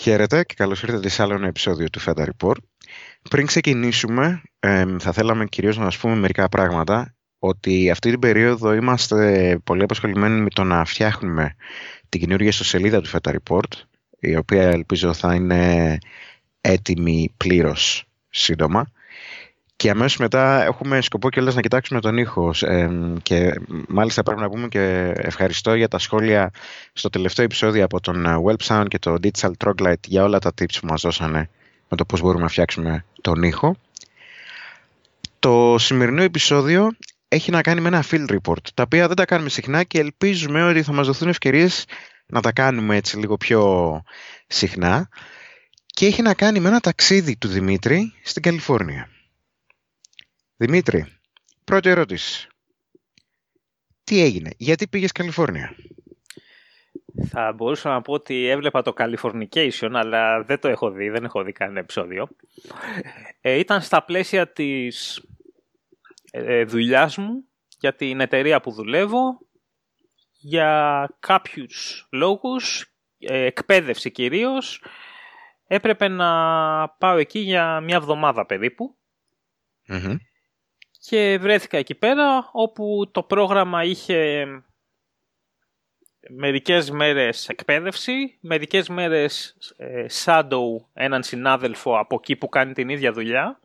Χαίρετε και καλώς ήρθατε σε άλλο ένα επεισόδιο του Feta Report. Πριν ξεκινήσουμε, θα θέλαμε κυρίως να σας πούμε μερικά πράγματα, ότι αυτή την περίοδο είμαστε πολύ απασχολημένοι με το να φτιάχνουμε την καινούργια ιστοσελίδα του Feta Report, η οποία ελπίζω θα είναι έτοιμη πλήρως σύντομα. Και αμέσως μετά έχουμε σκοπό κιόλας να κοιτάξουμε τον ήχος και μάλιστα πρέπει να πούμε και ευχαριστώ για τα σχόλια στο τελευταίο επεισόδιο από τον ε, Websound και το Digital Troglight για όλα τα tips που μας δώσανε με το πώς μπορούμε να φτιάξουμε τον ήχο. Το σημερινό επεισόδιο έχει να κάνει με ένα field report, τα οποία δεν τα κάνουμε συχνά και ελπίζουμε ότι θα μας δοθούν ευκαιρίες να τα κάνουμε έτσι λίγο πιο συχνά και έχει να κάνει με ένα ταξίδι του Δημήτρη στην Καλιφόρνια. Δημήτρη, πρώτη ερώτηση. Τι έγινε, γιατί πήγες Καλιφόρνια; Θα μπορούσα να πω ότι έβλεπα το Californication, αλλά δεν το έχω δει, δεν έχω δει κανένα επεισόδιο. Ε, ήταν στα πλαίσια της ε, δουλειάς μου, για την εταιρεία που δουλεύω, για κάποιους λόγους, ε, εκπαίδευση κυρίως, έπρεπε να πάω εκεί για μια εβδομάδα και βρέθηκα εκεί πέρα όπου το πρόγραμμα είχε μερικές μέρες εκπαίδευση, μερικές μέρες ε, shadow έναν συνάδελφο από εκεί που κάνει την ίδια δουλειά.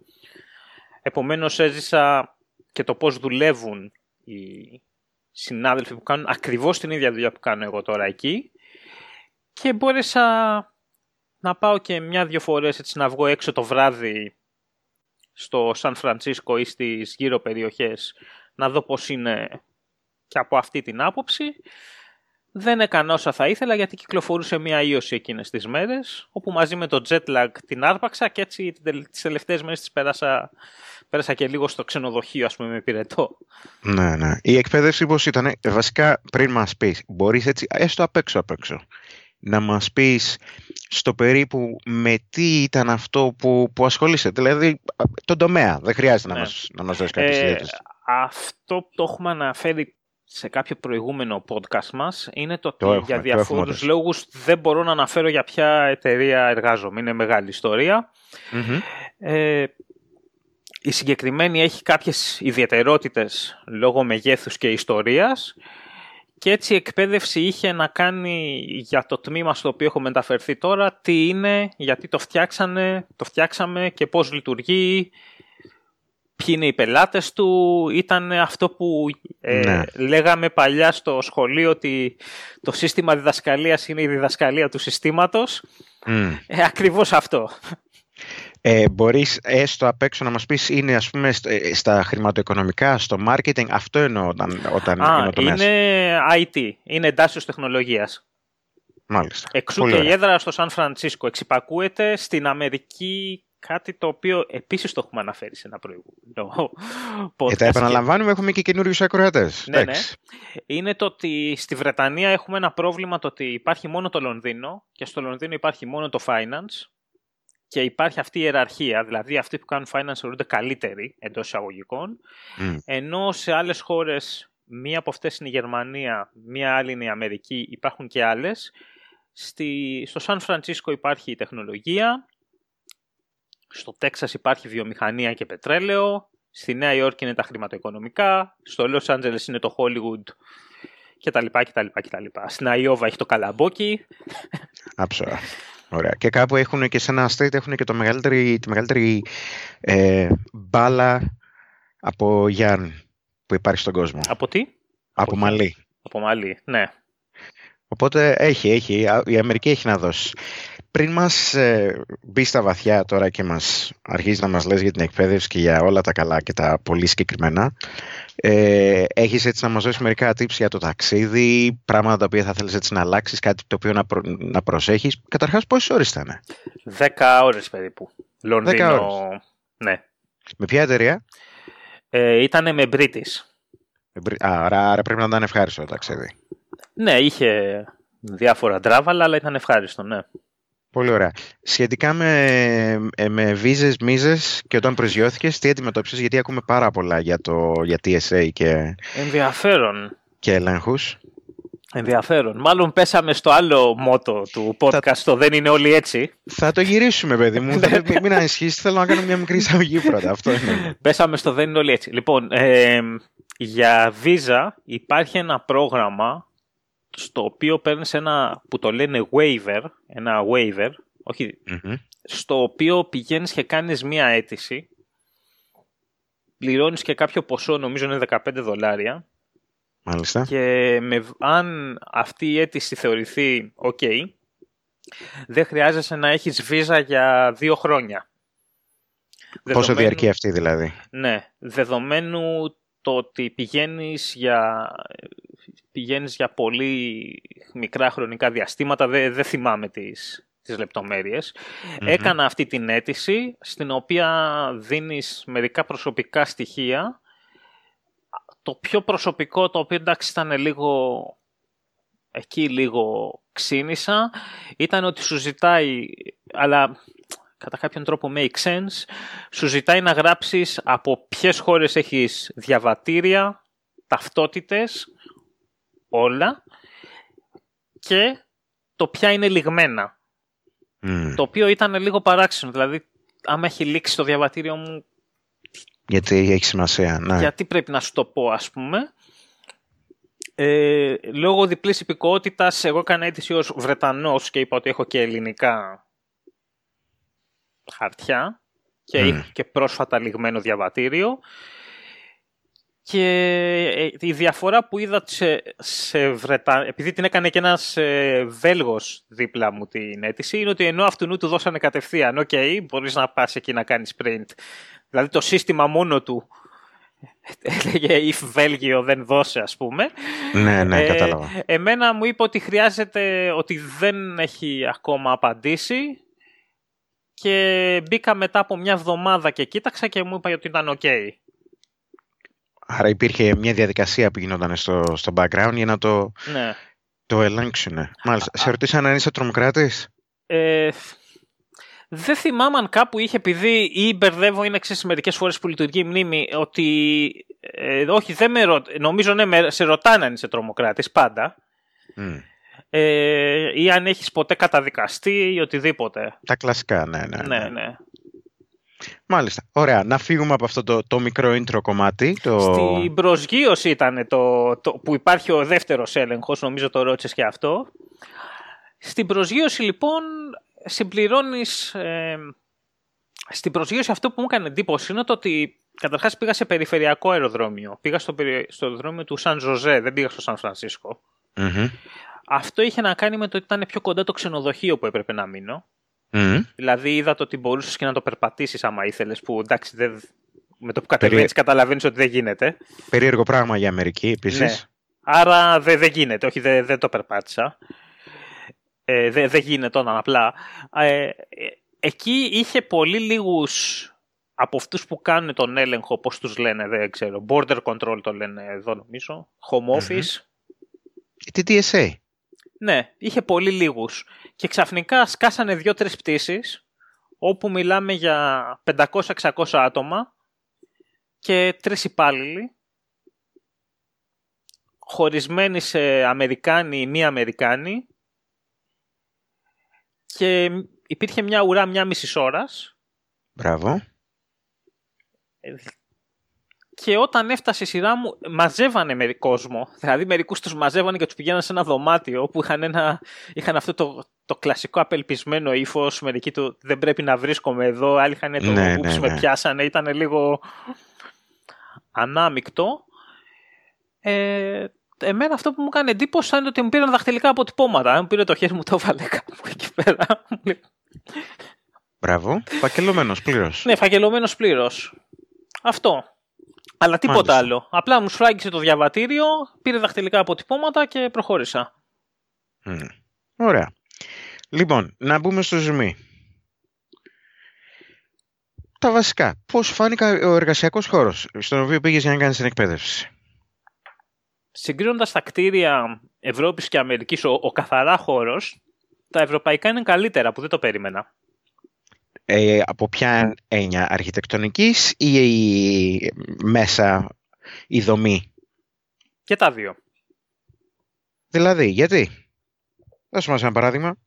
Επομένως έζησα και το πώς δουλεύουν οι συνάδελφοι που κάνουν ακριβώς την ίδια δουλειά που κάνω εγώ τώρα εκεί και μπόρεσα να πάω και μια-δυο φορές έτσι να βγω έξω το βράδυ στο Σαν Φρανσίσκο ή στις γύρω περιοχές να δω πώς είναι και από αυτή την άποψη. Δεν έκανα όσα θα ήθελα γιατί κυκλοφορούσε μια ίωση εκείνες τις μέρες όπου μαζί με το jet lag την άρπαξα και έτσι τις τελευταίες μέρες τις πέρασα, πέρασα και λίγο στο ξενοδοχείο ας πούμε με πυρετό. Ναι, ναι. Η εκπαίδευση πώς ήταν, ε, βασικά πριν μας πεις, μπορείς έτσι έστω απ' έξω απ' έξω να μας πεις στο περίπου με τι ήταν αυτό που, που ασχολείσαι, δηλαδή τον τομέα. Δεν χρειάζεται να, ναι. μας, να μας δώσεις κάποιες ε, Αυτό που το έχουμε αναφέρει σε κάποιο προηγούμενο podcast μας είναι το ότι για διαφόρους λόγους δεν μπορώ να αναφέρω για ποια εταιρεία εργάζομαι. Είναι μεγάλη Ε, η συγκεκριμένη έχει κάποιες ιδιαιτερότητες λόγω μεγέθους και ιστορίας και έτσι η εκπαίδευση είχε να κάνει για το τμήμα στο οποίο έχω μεταφερθεί τώρα, τι είναι, γιατί το φτιάξανε, το φτιάξαμε και πώς λειτουργεί, ποιοι είναι οι πελάτες του. Ήταν αυτό που ε, ναι. λέγαμε παλιά στο σχολείο ότι το σύστημα διδασκαλίας είναι η διδασκαλία του συστήματος. Mm. Ε, ακριβώς αυτό. Ε, μπορείς έστω απ' έξω να μας πεις είναι ας πούμε ε, στα χρηματοοικονομικά, στο marketing, αυτό εννοώ όταν, όταν Α, είναι είναι IT, είναι εντάσσεως τεχνολογίας. Μάλιστα. Εξού και η έδρα στο Σαν Φρανσίσκο. Εξυπακούεται στην Αμερική κάτι το οποίο επίσης το έχουμε αναφέρει σε ένα προηγούμενο podcast. Και τα επαναλαμβάνουμε, έχουμε και καινούριους ακροατές. Ναι, ναι. Είναι το ότι στη Βρετανία έχουμε ένα πρόβλημα το ότι υπάρχει μόνο το Λονδίνο και στο Λονδίνο υπάρχει μόνο το finance και υπάρχει αυτή η ιεραρχία, δηλαδή αυτοί που κάνουν finance θεωρούνται καλύτεροι εντός εισαγωγικών, ενώ σε άλλες χώρες, μία από αυτές είναι η Γερμανία, μία άλλη είναι η Αμερική, υπάρχουν και άλλες. Στη, στο Σαν Φρανσίσκο υπάρχει η τεχνολογία, στο Τέξας υπάρχει βιομηχανία και πετρέλαιο, στη Νέα Υόρκη είναι τα χρηματοοικονομικά, στο Λος Άντζελες είναι το Hollywood κτλ. κτλ, κτλ. Στην Αϊόβα έχει το καλαμπόκι. Άψορα. Ωραία. Και κάπου έχουν και σε ένα state έχουν και το μεγαλύτερη, τη μεγαλύτερη ε, μπάλα από Γιάνν που υπάρχει στον κόσμο. Από τι; Από, Μαλή. Από Μαλή, ναι. Οπότε έχει, έχει. Η Αμερική έχει να δώσει. Πριν μας ε, μπει στα βαθιά τώρα και μας αρχίζει να μας λες για την εκπαίδευση και για όλα τα καλά και τα πολύ συγκεκριμένα, ε, έχεις έτσι να μας δώσεις μερικά tips για το ταξίδι, πράγματα τα οποία θα θέλεις έτσι να αλλάξεις, κάτι το οποίο να, προ, να προσέχεις. Καταρχάς πόσες ώρες ήταν; Δέκα ώρες περίπου. Λονδίνο, ώρες. ναι. Με ποια εταιρεία; Ε, ήτανε με British. Άρα, άρα πρέπει να ήταν ευχάριστο το ταξίδι. Ναι, είχε διάφορα τράβαλα, αλλά ήταν ευχάριστο, ναι. Πολύ ωραία. Σχετικά με, ε, με βίζες, μίζες και όταν προσγειώθηκες, τι αντιμετώπισες, γιατί ακούμε πάρα πολλά για, το, για TSA και... Ενδιαφέρον. Και ελέγχους. Ενδιαφέρον. Μάλλον πέσαμε στο άλλο μότο του podcast, το «Δεν είναι όλοι έτσι». Θα το γυρίσουμε, παιδί μου. Ναι. μην, μην ανησυχείς, θέλω να κάνω μια μικρή εισαγωγή πρώτα. Αυτό είναι. Πέσαμε στο «Δεν είναι όλοι έτσι». Λοιπόν, ε, για Visa υπάρχει ένα πρόγραμμα στο οποίο παίρνεις ένα που το λένε waiver, ένα waiver, οχι στο οποίο πηγαίνεις και κάνεις μία αίτηση, πληρώνεις και κάποιο ποσό, νομίζω είναι 15 δολάρια, Μάλιστα. Και με, αν αυτή η αίτηση θεωρηθεί ok, δεν χρειάζεσαι να έχεις βίζα για δύο χρόνια. Πόσο διαρκεί αυτή δηλαδή; Ναι, δεδομένου το ότι πηγαίνεις για, πηγαίνεις για πολύ μικρά χρονικά διαστήματα, δεν, δεν θυμάμαι τις, τις λεπτομερειες Έκανα αυτή την αίτηση, στην οποία δίνεις μερικά προσωπικά στοιχεία. Το πιο προσωπικό, το οποίο εντάξει ήταν λίγο, εκεί λίγο ξύνησα, ήταν ότι σου ζητάει, αλλά κατά κάποιον τρόπο make sense, σου ζητάει να γράψεις από ποιες χώρες έχεις διαβατήρια, ταυτότητες, όλα και το ποια είναι λιγμένα. Το οποίο ήταν λίγο παράξενο. Δηλαδή, άμα έχει λήξει το διαβατήριο μου, γιατί έχει σημασία. Ναι. Γιατί πρέπει να σου το πω, ας πούμε. Ε, λόγω διπλής υπηκοότητας, εγώ έκανα αίτηση ως Βρετανός και είπα ότι έχω και ελληνικά χαρτιά και, και πρόσφατα ληγμένο διαβατήριο. Και ε, η διαφορά που είδα σε, σε Βρετα... επειδή την έκανε και ένας ε, Βέλγος δίπλα μου την αίτηση, είναι ότι ενώ αυτού του δώσανε κατευθείαν, OK, okay, μπορείς να πας εκεί να κάνεις print Δηλαδή το σύστημα μόνο του έλεγε if Βέλγιο δεν δώσε ας πούμε. Ναι, ναι, ε, κατάλαβα. εμένα μου είπε ότι χρειάζεται, ότι δεν έχει ακόμα απαντήσει και μπήκα μετά από μια εβδομάδα και κοίταξα και μου είπα ότι ήταν ok. Άρα υπήρχε μια διαδικασία που γινόταν στο, στο background για να το, ναι. το ελέγξουν. Μάλιστα. Σε ρωτήσαν αν είσαι τρομοκράτης; Ε, δεν θυμάμαι αν κάπου είχε, επειδή ή μπερδεύω, είναι εξή μερικές φορές που λειτουργεί η μνήμη, ότι. Ε, όχι, δεν με ρω... νομίζω ναι, σε ρωτάνε αν είσαι τρομοκράτης πάντα. Ε, ή αν έχεις ποτέ καταδικαστεί ή οτιδήποτε. Τα κλασικά, ναι, ναι. ναι, ναι. ναι. Μάλιστα. Ωραία. Να φύγουμε από αυτό το, το μικρό intro κομμάτι. Το... Στην προσγείωση ήταν το, το, που υπάρχει ο δεύτερος έλεγχος, νομίζω το ρώτησες και αυτό. Στην προσγείωση λοιπόν συμπληρώνεις... Ε, στην προσγείωση αυτό που μου έκανε εντύπωση είναι το ότι καταρχάς πήγα σε περιφερειακό αεροδρόμιο. Πήγα στο, στο αεροδρόμιο του Σαν Ζωζέ, δεν πήγα στο Σαν φρανσισκο Αυτό είχε να κάνει με το ότι ήταν πιο κοντά το ξενοδοχείο που έπρεπε να μείνω. Δηλαδή είδα το ότι μπορούσες και να το περπατήσεις άμα ήθελες, που εντάξει δεν, με το που κατεβαίνεις Περί... καταλαβαίνεις ότι δεν γίνεται. Περίεργο πράγμα για Αμερική επίσης. Ναι. Άρα δεν δε γίνεται, όχι δεν δε το περπάτησα ε, δεν δε γίνεται όταν απλά. Ε, εκεί είχε πολύ λίγους από αυτούς που κάνουν τον έλεγχο, πώς τους λένε, δεν ξέρω. Border control το λένε εδώ νομίζω. Home office. Τι TSA. Ναι, είχε πολύ λίγους. Και ξαφνικά σκάσανε δύο-τρεις πτήσεις, όπου μιλάμε για 500-600 άτομα και τρεις υπάλληλοι, χωρισμένοι σε Αμερικάνοι ή μη Αμερικάνοι, και υπήρχε μια ουρά μια μισής ώρας. Μπράβο. Και όταν έφτασε η σειρά μου, μαζεύανε μερικό κόσμο. Δηλαδή, μερικούς τους μαζεύανε και τους πηγαίνανε σε ένα δωμάτιο που είχαν, ένα, είχαν αυτό το, το κλασικό απελπισμένο ύφος. Μερικοί του δεν πρέπει να βρίσκομαι εδώ. Άλλοι είχαν το ναι, ναι, με ναι. πιάσανε. Ήταν λίγο ανάμεικτο. Ε, εμένα αυτό που μου έκανε εντύπωση ήταν ότι μου πήραν δαχτυλικά αποτυπώματα. Αν μου πήρε το χέρι μου, το έβαλε κάπου εκεί πέρα. Μπράβο. Φακελωμένος πλήρως. Ναι, φακελωμένος πλήρως. Αυτό. Αλλά τίποτα Μάλιστα. άλλο. Απλά μου σφράγγισε το διαβατήριο, πήρε δαχτυλικά αποτυπώματα και προχώρησα. Ωραία. Λοιπόν, να μπούμε στο ζουμί. Τα βασικά. Πώς φάνηκε ο εργασιακός χώρος στον οποίο πήγες για να κάνεις την εκπαίδευση; Συγκρίνοντας τα κτίρια Ευρώπης και Αμερικής, ο, ο καθαρά χώρος, τα ευρωπαϊκά είναι καλύτερα, που δεν το περίμενα. Ε, από ποια έννοια, αρχιτεκτονικής ή η, μέσα η δομή; Και τα δύο. Δηλαδή, γιατί; Δώσε μας ένα παράδειγμα.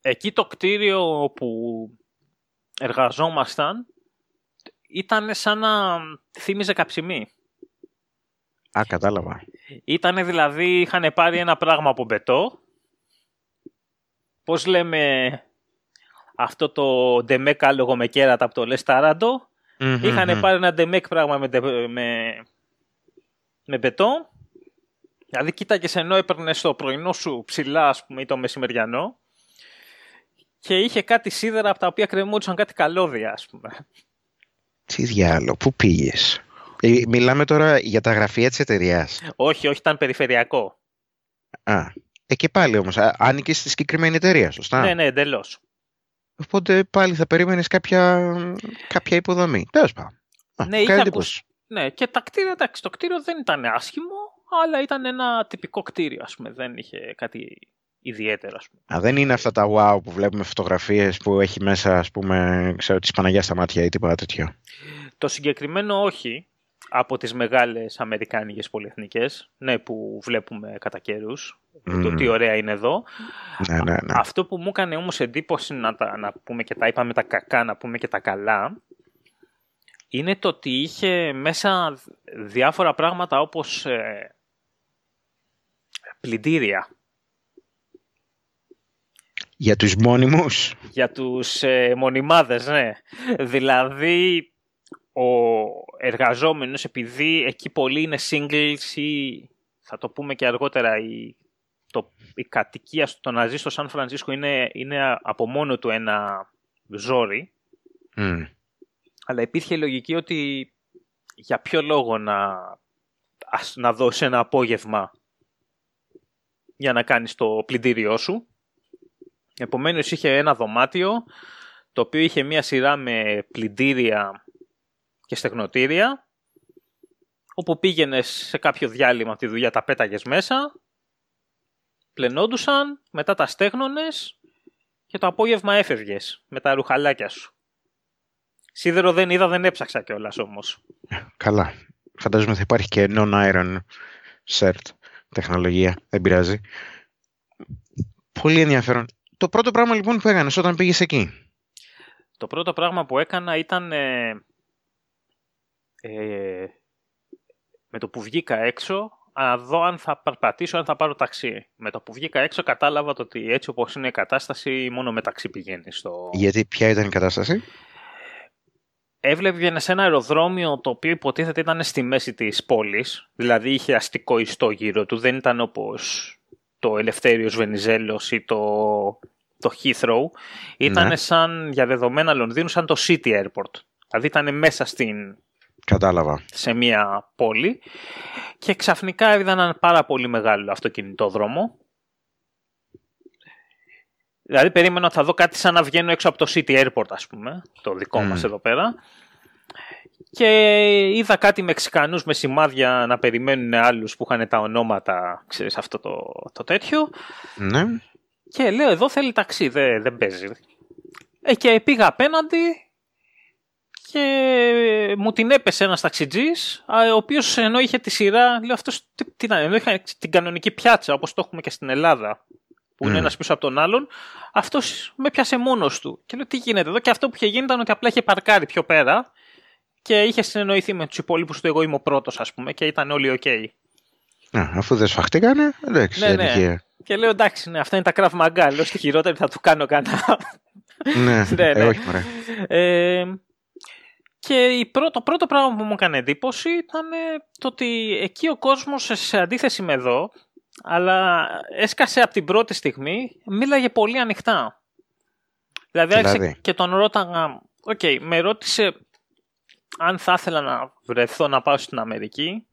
Εκεί το κτίριο που εργαζόμασταν ήταν σαν να θύμιζε καψιμί. Α, κατάλαβα. Ήτανε δηλαδή, είχαν πάρει ένα πράγμα από μπετό. Πώς λέμε αυτό το ντεμέκ άλογο με κέρατα από το λεσταραντο Είχαν πάρει ένα ντεμέκ πράγμα με, με, με μπετό. Δηλαδή κοίταγες ενώ έπαιρνες το πρωινό σου ψηλά, ας πούμε, ή το μεσημεριανό. Και είχε κάτι σίδερα από τα οποία κρεμόντουσαν κάτι καλώδια, ας πούμε. Τι διάλογο, πού πήγες; Ε, μιλάμε τώρα για τα γραφεία της εταιρείας. Όχι, όχι, ήταν περιφερειακό. Α, ε, και πάλι όμως, άνοικες στη συγκεκριμένη εταιρεία, σωστά; Ναι, ναι, εντελώς. Οπότε πάλι θα περίμενες κάποια, κάποια υποδομή. Τέλος πάντων. Ναι, είχε ακούς... ναι, και τα κτίρια, εντάξει, το κτίριο δεν ήταν άσχημο, αλλά ήταν ένα τυπικό κτίριο, ας πούμε. Δεν είχε κάτι ιδιαίτερο, ας πούμε. Α, δεν είναι αυτά τα wow που βλέπουμε φωτογραφίες που έχει μέσα, ας πούμε, ξέρω, της Παναγιάς στα μάτια ή τίποτα τέτοιο. Το συγκεκριμένο όχι, από τις μεγάλες αμερικάνικες πολυεθνικές, ναι, που βλέπουμε κατά καιρούς. το τι ωραία είναι εδώ. Ναι, ναι, ναι. Αυτό που μου έκανε όμως εντύπωση να, τα, να πούμε και τα είπαμε τα κακά, να πούμε και τα καλά, είναι το ότι είχε μέσα διάφορα πράγματα όπως ε, πλυντήρια. Για τους μόνιμους. Για τους ε, μονιμάδες, ναι. Δηλαδή ο εργαζόμενος επειδή εκεί πολλοί είναι singles ή θα το πούμε και αργότερα η, το, η κατοικία στο να ζεις στο Σαν Φρανσίσκο είναι, είναι από μόνο του ένα ζόρι αλλά υπήρχε η λογική ότι για ποιο λόγο να, να δώσεις ένα απόγευμα για να κάνεις το πλυντήριό σου. Επομένως είχε ένα δωμάτιο το οποίο είχε μία σειρά με πλυντήρια και στεγνοτήρια, όπου πήγαινες σε κάποιο διάλειμμα από τη δουλειά, τα πέταγες μέσα, πλενόντουσαν, μετά τα στέγνωνες και το απόγευμα έφευγες με τα ρουχαλάκια σου. Σίδερο δεν είδα, δεν έψαξα κιόλας όμως. Καλά. Φαντάζομαι θα υπάρχει και non-iron shirt τεχνολογία. Δεν πειράζει. Πολύ ενδιαφέρον. Το πρώτο πράγμα λοιπόν που έκανες όταν πήγες εκεί; Το πρώτο πράγμα που έκανα ήταν ε, ε, με το που βγήκα έξω, να δω αν θα περπατήσω, αν θα πάρω ταξί. Με το που βγήκα έξω κατάλαβα ότι έτσι όπως είναι η κατάσταση, μόνο με ταξί πηγαίνει. Στο... Γιατί ποια ήταν η κατάσταση; Έβλεπε σε ένα αεροδρόμιο το οποίο υποτίθεται ήταν στη μέση της πόλης, δηλαδή είχε αστικό ιστό γύρω του, δεν ήταν όπως το Ελευθέριος Βενιζέλος ή το, το Heathrow, ήταν ναι. σαν για δεδομένα Λονδίνου σαν το City Airport. Δηλαδή ήταν μέσα στην Κατάλαβα. σε μια πόλη και ξαφνικά είδα έναν πάρα πολύ μεγάλο αυτοκινητόδρομο. Δηλαδή περίμενα ότι θα δω κάτι σαν να βγαίνω έξω από το City Airport ας πούμε, το δικό mm. μας εδώ πέρα. Και είδα κάτι Μεξικανούς με σημάδια να περιμένουν άλλους που είχαν τα ονόματα, ξέρεις αυτό το, το τέτοιο. Ναι. Και λέω εδώ θέλει ταξί, δεν, δεν παίζει. Ε, και πήγα απέναντι και μου την έπεσε ένας ταξιτζής, ο οποίος ενώ είχε τη σειρά, λέω αυτός τι, τι ήταν, ενώ είχε την κανονική πιάτσα όπως το έχουμε και στην Ελλάδα, που είναι ένας πίσω από τον άλλον, αυτός με πιάσε μόνος του. Και λέω τι γίνεται εδώ, και αυτό που είχε γίνει ήταν ότι απλά είχε παρκάρει πιο πέρα και είχε συνεννοηθεί με τους υπόλοιπους του. Εγώ είμαι ο πρώτος, ας πούμε, και ήταν όλοι OK. Okay. αφού δεν σφαχτήκανε, εντάξει. Ναι, ναι. Και λέω εντάξει, ναι, αυτά είναι τα Krav Maga. Λέω στη χειρότερη θα του κάνω κανένα. ναι, ναι, ε, ναι. όχι, ε, και το πρώτο πράγμα που μου έκανε εντύπωση ήταν το ότι εκεί ο κόσμος σε αντίθεση με εδώ, αλλά έσκασε από την πρώτη στιγμή, μίλαγε πολύ ανοιχτά. Δηλαδή, δηλαδή. και τον ρώταγα, OK, okay, με ρώτησε αν θα ήθελα να βρεθώ να πάω στην Αμερική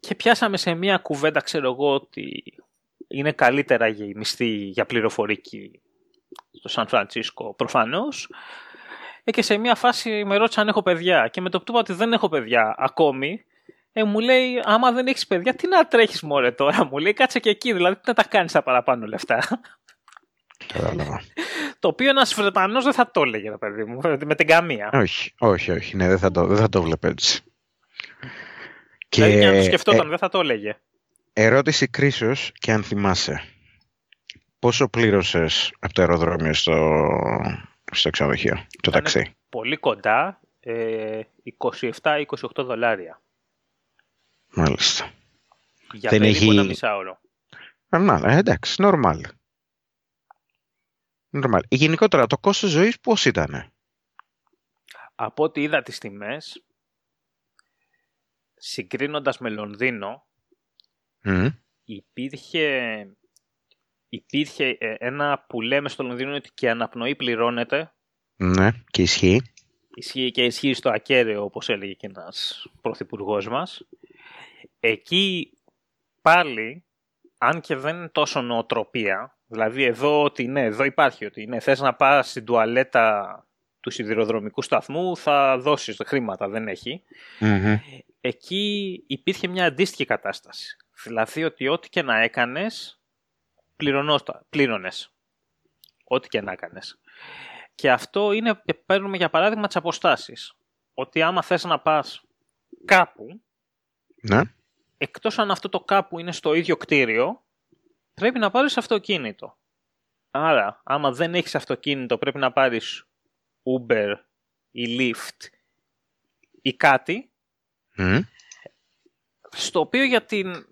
και πιάσαμε σε μια κουβέντα, ξέρω εγώ, ότι είναι καλύτερα για η μισθή για πληροφορική στο Σαν Φρανσίσκο προφανώς ε, και σε μια φάση με ρώτησε αν έχω παιδιά. Και με το που του είπα ότι δεν έχω παιδιά ακόμη, ε, μου λέει, άμα δεν έχεις παιδιά, τι να τρέχεις μωρέ τώρα. Μου λέει, κάτσε και εκεί, δηλαδή τι να τα κάνεις τα παραπάνω λεφτά. το οποίο ένας Βρετανός δεν θα το έλεγε, παιδί μου, με την καμία. Όχι, όχι, όχι, ναι, δεν θα το, δεν θα το βλέπει έτσι. Και... Δηλαδή, αν το σκεφτόταν, ε, δεν θα το έλεγε. ερώτηση κρίσεως και αν θυμάσαι. Πόσο πλήρωσες από το αεροδρόμιο στο, στο ξενοδοχείο, το ταξί. Πολύ κοντά, ε, 27-28 δολάρια. Μάλιστα. Για Δεν περίπου έχει... ένα μισάωρο. Να, ε, εντάξει, normal. normal. Γενικότερα, το κόστος ζωής πώς ήταν; Από ό,τι είδα τις τιμές, συγκρίνοντας με Λονδίνο, υπήρχε, υπήρχε ε, ένα που λέμε στο Λονδίνο ότι και αναπνοή πληρώνεται. Ναι, και ισχύει. Ισχύει και ισχύει στο ακέραιο, όπως έλεγε και ένας πρωθυπουργός μας. Εκεί πάλι, αν και δεν είναι τόσο νοοτροπία, δηλαδή εδώ ότι ναι, εδώ υπάρχει ότι ναι, θες να πας στην τουαλέτα του σιδηροδρομικού σταθμού, θα δώσεις χρήματα, δεν εχει Εκεί υπήρχε μια αντίστοιχη κατάσταση. Δηλαδή ότι ό,τι και να έκανες, πλήρωνες. Ό,τι και να έκανες. Και αυτό είναι, παίρνουμε για παράδειγμα τις αποστάσεις. Ότι άμα θες να πας κάπου, ναι. εκτός αν αυτό το κάπου είναι στο ίδιο κτίριο, πρέπει να πάρεις αυτοκίνητο. Άρα, άμα δεν έχεις αυτοκίνητο, πρέπει να πάρεις Uber ή Lyft ή κάτι, στο οποίο για την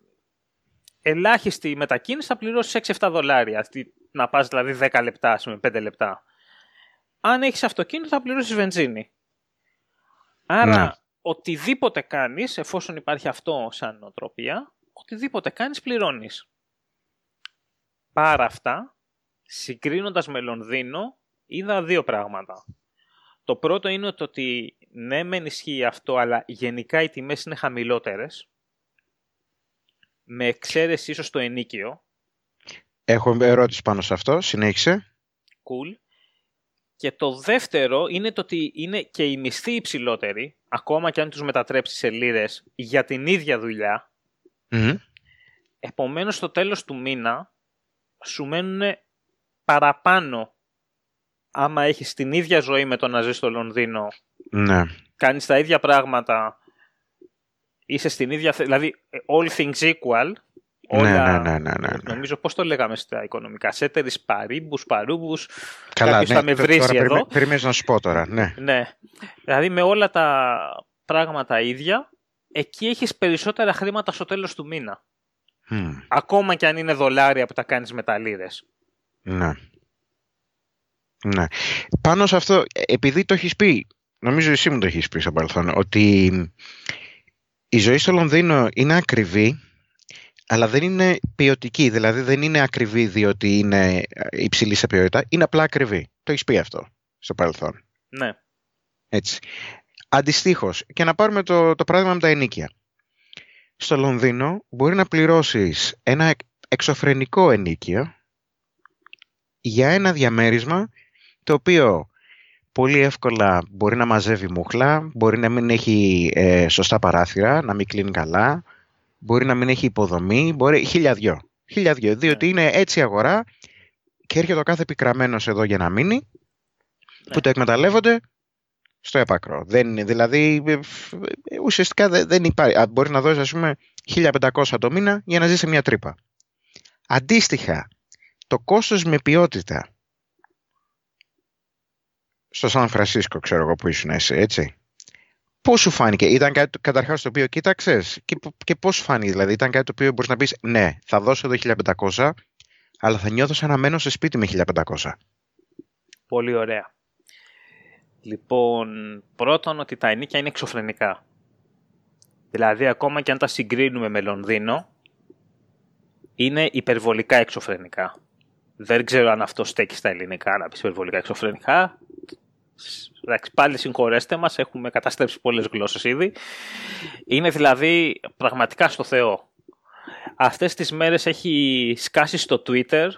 ελάχιστη μετακίνηση θα πληρώσεις 6-7 δολάρια. Να πας δηλαδή 10 λεπτά, με 5 λεπτά. Αν έχεις αυτοκίνητο θα πληρώσεις βενζίνη. Άρα ναι. οτιδήποτε κάνεις, εφόσον υπάρχει αυτό σαν νοοτροπία, οτιδήποτε κάνεις πληρώνεις. Πάρα αυτά, συγκρίνοντας με Λονδίνο, είδα δύο πράγματα. Το πρώτο είναι ότι ναι μεν ισχύει αυτό, αλλά γενικά οι τιμές είναι χαμηλότερες με εξαίρεση ίσως το ενίκιο. Έχω ερώτηση πάνω σε αυτό, συνέχισε. Cool. Και το δεύτερο είναι το ότι είναι και οι μισθοί υψηλότεροι, ακόμα και αν τους μετατρέψει σε λίρες, για την ίδια δουλειά. Mm. Επομένως, στο τέλος του μήνα σου μένουν παραπάνω άμα έχεις την ίδια ζωή με το να ζεις στο Λονδίνο. Ναι. Κάνεις τα ίδια πράγματα είσαι στην ίδια θέση. Δηλαδή, all things equal. Ναι, όλα, ναι, ναι, ναι, ναι, Νομίζω πώς το λέγαμε στα οικονομικά. Σέτερης παρήμπους, παρούμπους. Καλά, ναι, θα με βρει εδώ. Περιμένεις να σου πω τώρα, ναι. ναι. Δηλαδή με όλα τα πράγματα ίδια, εκεί έχεις περισσότερα χρήματα στο τέλος του μήνα. Ακόμα και αν είναι δολάρια που τα κάνεις με τα λίρες. Ναι. Ναι. Πάνω σε αυτό, επειδή το έχεις πει, νομίζω εσύ μου το έχεις πει στο παρελθόν, ότι η ζωή στο Λονδίνο είναι ακριβή, αλλά δεν είναι ποιοτική. Δηλαδή δεν είναι ακριβή διότι είναι υψηλή σε ποιότητα. Είναι απλά ακριβή. Το έχεις πει αυτό στο παρελθόν. Ναι. Έτσι. Αντιστοίχως, και να πάρουμε το, το παράδειγμα με τα ενίκια. Στο Λονδίνο μπορεί να πληρώσεις ένα εξωφρενικό ενίκιο για ένα διαμέρισμα το οποίο πολύ εύκολα μπορεί να μαζεύει μούχλα, μπορεί να μην έχει ε, σωστά παράθυρα, να μην κλείνει καλά, μπορεί να μην έχει υποδομή, μπορεί χιλιαδιό. Χιλιαδιό, διότι ναι. είναι έτσι η αγορά και έρχεται ο κάθε επικραμένος εδώ για να μείνει, ναι. που το εκμεταλλεύονται στο έπακρο. Δεν είναι, δηλαδή, ε, ουσιαστικά δεν υπάρχει. Μπορεί να δώσει, ας πούμε, 1500 το μήνα για να ζει σε μια τρύπα. Αντίστοιχα, το κόστος με ποιότητα στο Σαν Φρανσίσκο, ξέρω εγώ που ήσουν εσύ, έτσι. Πώς σου φάνηκε, ήταν κάτι καταρχάς το οποίο κοίταξες; Και, και πώς σου φάνηκε, δηλαδή ήταν κάτι το οποίο μπορείς να πεις Ναι, θα δώσω εδώ 1500, αλλά θα νιώθω σαν να μένω σε σπίτι με 1500. Πολύ ωραία. Λοιπόν, πρώτον ότι τα ενίκια είναι εξωφρενικά. Δηλαδή, ακόμα και αν τα συγκρίνουμε με Λονδίνο, είναι υπερβολικά εξωφρενικά. Δεν ξέρω αν αυτό στέκει στα ελληνικά, να πεις υπερβολικά εξωφρενικά. Εντάξει, πάλι συγχωρέστε μας, έχουμε καταστρέψει πολλές γλώσσες ήδη. Είναι δηλαδή πραγματικά στο Θεό. Αυτές τις μέρες έχει σκάσει στο Twitter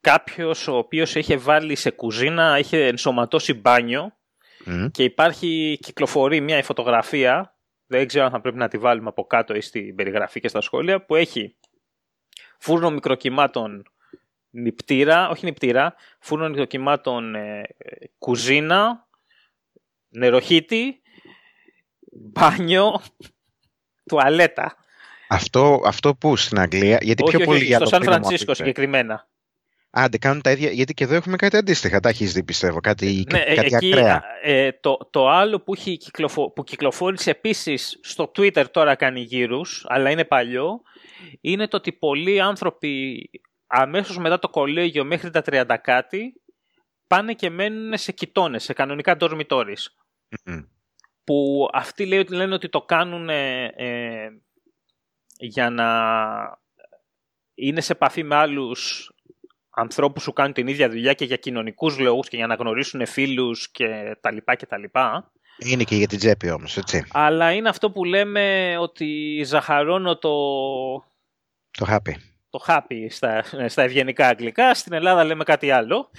κάποιος ο οποίος είχε βάλει σε κουζίνα, είχε ενσωματώσει μπάνιο και υπάρχει, κυκλοφορεί μια φωτογραφία, δεν ξέρω αν θα πρέπει να τη βάλουμε από κάτω ή στην περιγραφή και στα σχόλια, που έχει φούρνο μικροκυμάτων νυπτήρα, όχι νυπτήρα, φούρνο νοικοκυμάτων ε, κουζίνα, νεροχύτη, μπάνιο, τουαλέτα. Αυτό, αυτό που στην Αγγλία, γιατί όχι, πιο όχι, πολύ όχι, για στο το Σαν Freedom of Φρανσίσκο Speech. συγκεκριμένα. Άντε, κάνουν τα ίδια, γιατί και εδώ έχουμε κάτι αντίστοιχα. Τα έχεις δει, πιστεύω. Κάτι, Ναι, ε, κάτι εκεί, ακραία. ε, το, το άλλο που, έχει κυκλοφο, που κυκλοφόρησε επίσης στο Twitter τώρα κάνει γύρους, αλλά είναι παλιό, είναι το ότι πολλοί άνθρωποι αμέσως μετά το κολέγιο μέχρι τα 30 κάτι πάνε και μένουν σε κοιτώνες, σε κανονικά dormitories. Μμμ. Που αυτοί λέει, ότι- λένε ότι το κάνουν ε, ε, για να είναι σε επαφή με άλλους ανθρώπους που κάνουν την ίδια δουλειά και για κοινωνικούς λόγους και για να γνωρίσουν φίλους και τα λοιπά και τα λοιπά. Είναι και για την τσέπη όμως, έτσι. Αλλά είναι αυτό που λέμε ότι ζαχαρώνω το, Το happy. Το happy στα, στα ευγενικά αγγλικά. Στην Ελλάδα λέμε κάτι άλλο.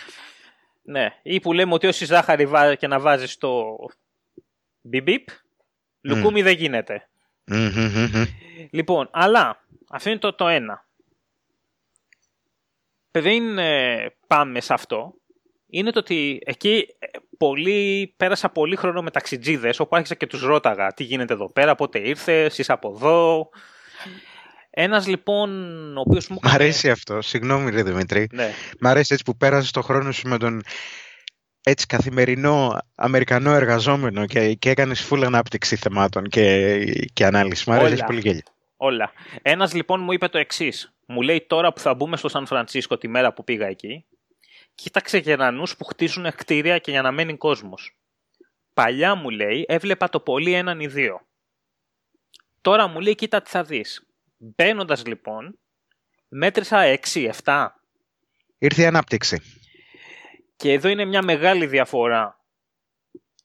Ναι. Ή που λέμε ότι όση ζάχαρη βά- και να βάζεις το μπιμπιπ, λουκούμι δεν γίνεται. Μμμ, μμμ, μμμ. Λοιπόν, αλλά αυτό είναι το, το ένα. Πριν ε, πάμε σε αυτό, είναι το ότι εκεί ε, πολύ, πέρασα πολύ χρόνο με ταξιτζίδες, όπου άρχισα και τους ρώταγα τι γίνεται εδώ πέρα, πότε ήρθες, είσαι από εδώ. Ένας λοιπόν, ο οποίος μου Μ' αρέσει αυτό. Συγγνώμη, ρε Δημήτρη. Ναι, Μ' αρέσει έτσι που πέρασες το χρόνο σου με τον έτσι καθημερινό Αμερικανό εργαζόμενο και, και έκανες full ανάπτυξη θεμάτων και, και ανάλυση. Μ' αρέσει Όλα. πολύ γέλιο. όλα. Ένας λοιπόν μου είπε το εξής. Μου λέει τώρα που θα μπούμε στο Σαν Φρανσίσκο τη μέρα που πήγα εκεί, κοίταξε γερανούς που χτίζουν κτίρια και για να μένει κόσμος. Παλιά μου λέει έβλεπα το πολύ έναν ή δύο. Τώρα μου λέει κοίτα τι θα δεις. Μπαίνοντας λοιπόν, μέτρησα 6-7 Ήρθε η ανάπτυξη. και εδώ είναι μια μεγάλη διαφορά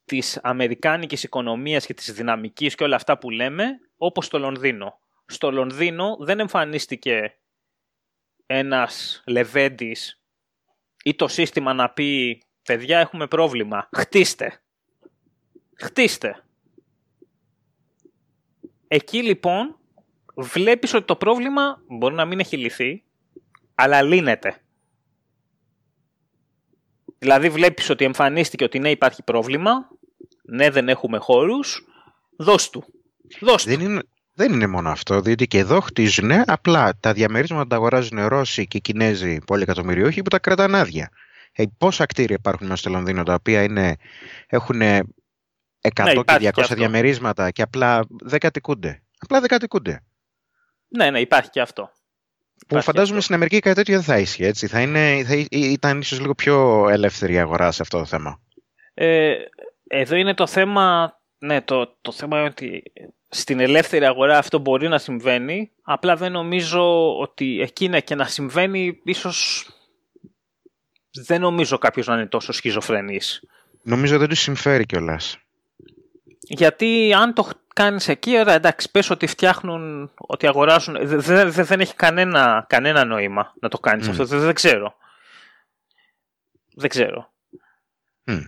της αμερικάνικης οικονομίας και της δυναμικής και όλα αυτά που λέμε, όπως στο Λονδίνο. Στο Λονδίνο δεν εμφανίστηκε ένας λεβέντης ή το σύστημα να πει «Παιδιά, έχουμε πρόβλημα, χτίστε». Χτίστε. Εκεί λοιπόν βλέπεις ότι το πρόβλημα μπορεί να μην έχει λυθεί, αλλά λύνεται. Δηλαδή βλέπεις ότι εμφανίστηκε ότι ναι υπάρχει πρόβλημα, ναι δεν έχουμε χώρους, δώσ' του. Δώσ' του. Δεν είναι, δεν είναι μόνο αυτό, διότι και εδώ χτίζουν απλά τα διαμερίσματα τα αγοράζουν Ρώσοι και Κινέζοι πολυεκατομμυριούχοι που τα κρατάνε άδεια. Ε, πόσα κτίρια υπάρχουν μέσα στο Λονδίνο τα οποία είναι, έχουν 100 Ναι, και υπάρχει 200 και αυτό. διαμερίσματα και απλά δεν κατοικούνται. Απλά δεν κατοικούνται. Ναι, ναι, υπάρχει και αυτό. Που Υπάρχει φαντάζομαι αυτό. στην Αμερική κάτι τέτοιο δεν θα ίσχυε έτσι. Θα, είναι, θα ή- ήταν ίσως λίγο πιο ελεύθερη η αγορά σε αυτό το θέμα. Ε, εδώ είναι το θέμα, ναι, το, το θέμα είναι ότι στην ελεύθερη αγορά αυτό μπορεί να συμβαίνει, απλά δεν νομίζω ότι εκεί είναι και να συμβαίνει, ίσως δεν νομίζω κάποιος να είναι τόσο σχιζοφρενής. Νομίζω δεν του συμφέρει κιόλας. Γιατί αν το κάνεις εκεί, ωραία, εντάξει, πες ότι φτιάχνουν, ότι αγοράζουν, δε- δε- δε- δεν έχει κανένα, κανένα νόημα να το κάνεις Μμ. αυτό, δεν, δεν ξέρω. Δεν ξέρω. Μμ.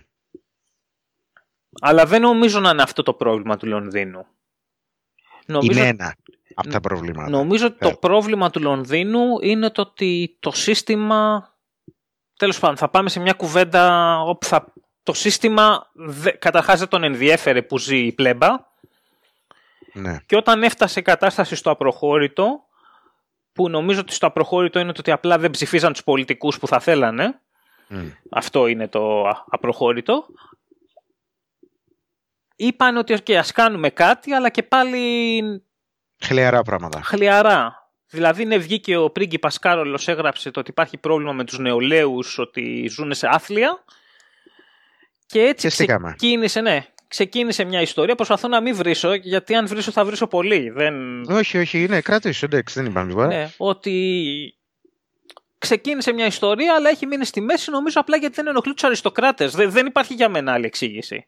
Αλλά δεν νομίζω να είναι αυτό το πρόβλημα του Λονδίνου. Νομίζω, Είναι ένα από τα προβλήματα. νομίζω ότι το Ε. πρόβλημα του Λονδίνου είναι το ότι το σύστημα... Τέλος πάντων, θα πάμε σε μια κουβέντα όπου θα... Το σύστημα δε, καταρχάς δεν τον ενδιέφερε που ζει η πλέμπα Ναι. και όταν έφτασε η κατάσταση στο απροχώρητο, που νομίζω ότι στο απροχώρητο είναι το ότι απλά δεν ψηφίζαν τους πολιτικούς που θα θέλανε, Μμ. αυτό είναι το α- απροχώρητο, είπαν ότι okay, ας κάνουμε κάτι, αλλά και πάλι Χλιαρά πράγματα. χλιαρά. Δηλαδή είναι βγήκε ο πρίγκιπας Κάρολος έγραψε το ότι υπάρχει πρόβλημα με τους νεολαίους, ότι ζουν σε άθλια και έτσι Και στήκαμε. ξεκίνησε, ναι, ξεκίνησε μια ιστορία. Προσπαθώ να μην βρίσω, γιατί αν βρίσω θα βρίσω πολύ. Δεν... Όχι, όχι, ναι, κρατήσου, εντάξει, δεν είπαμε τίποτα. Ναι, ότι ξεκίνησε μια ιστορία, αλλά έχει μείνει στη μέση, νομίζω απλά γιατί δεν ενοχλεί τους αριστοκράτες. Δεν, δεν υπάρχει για μένα άλλη εξήγηση.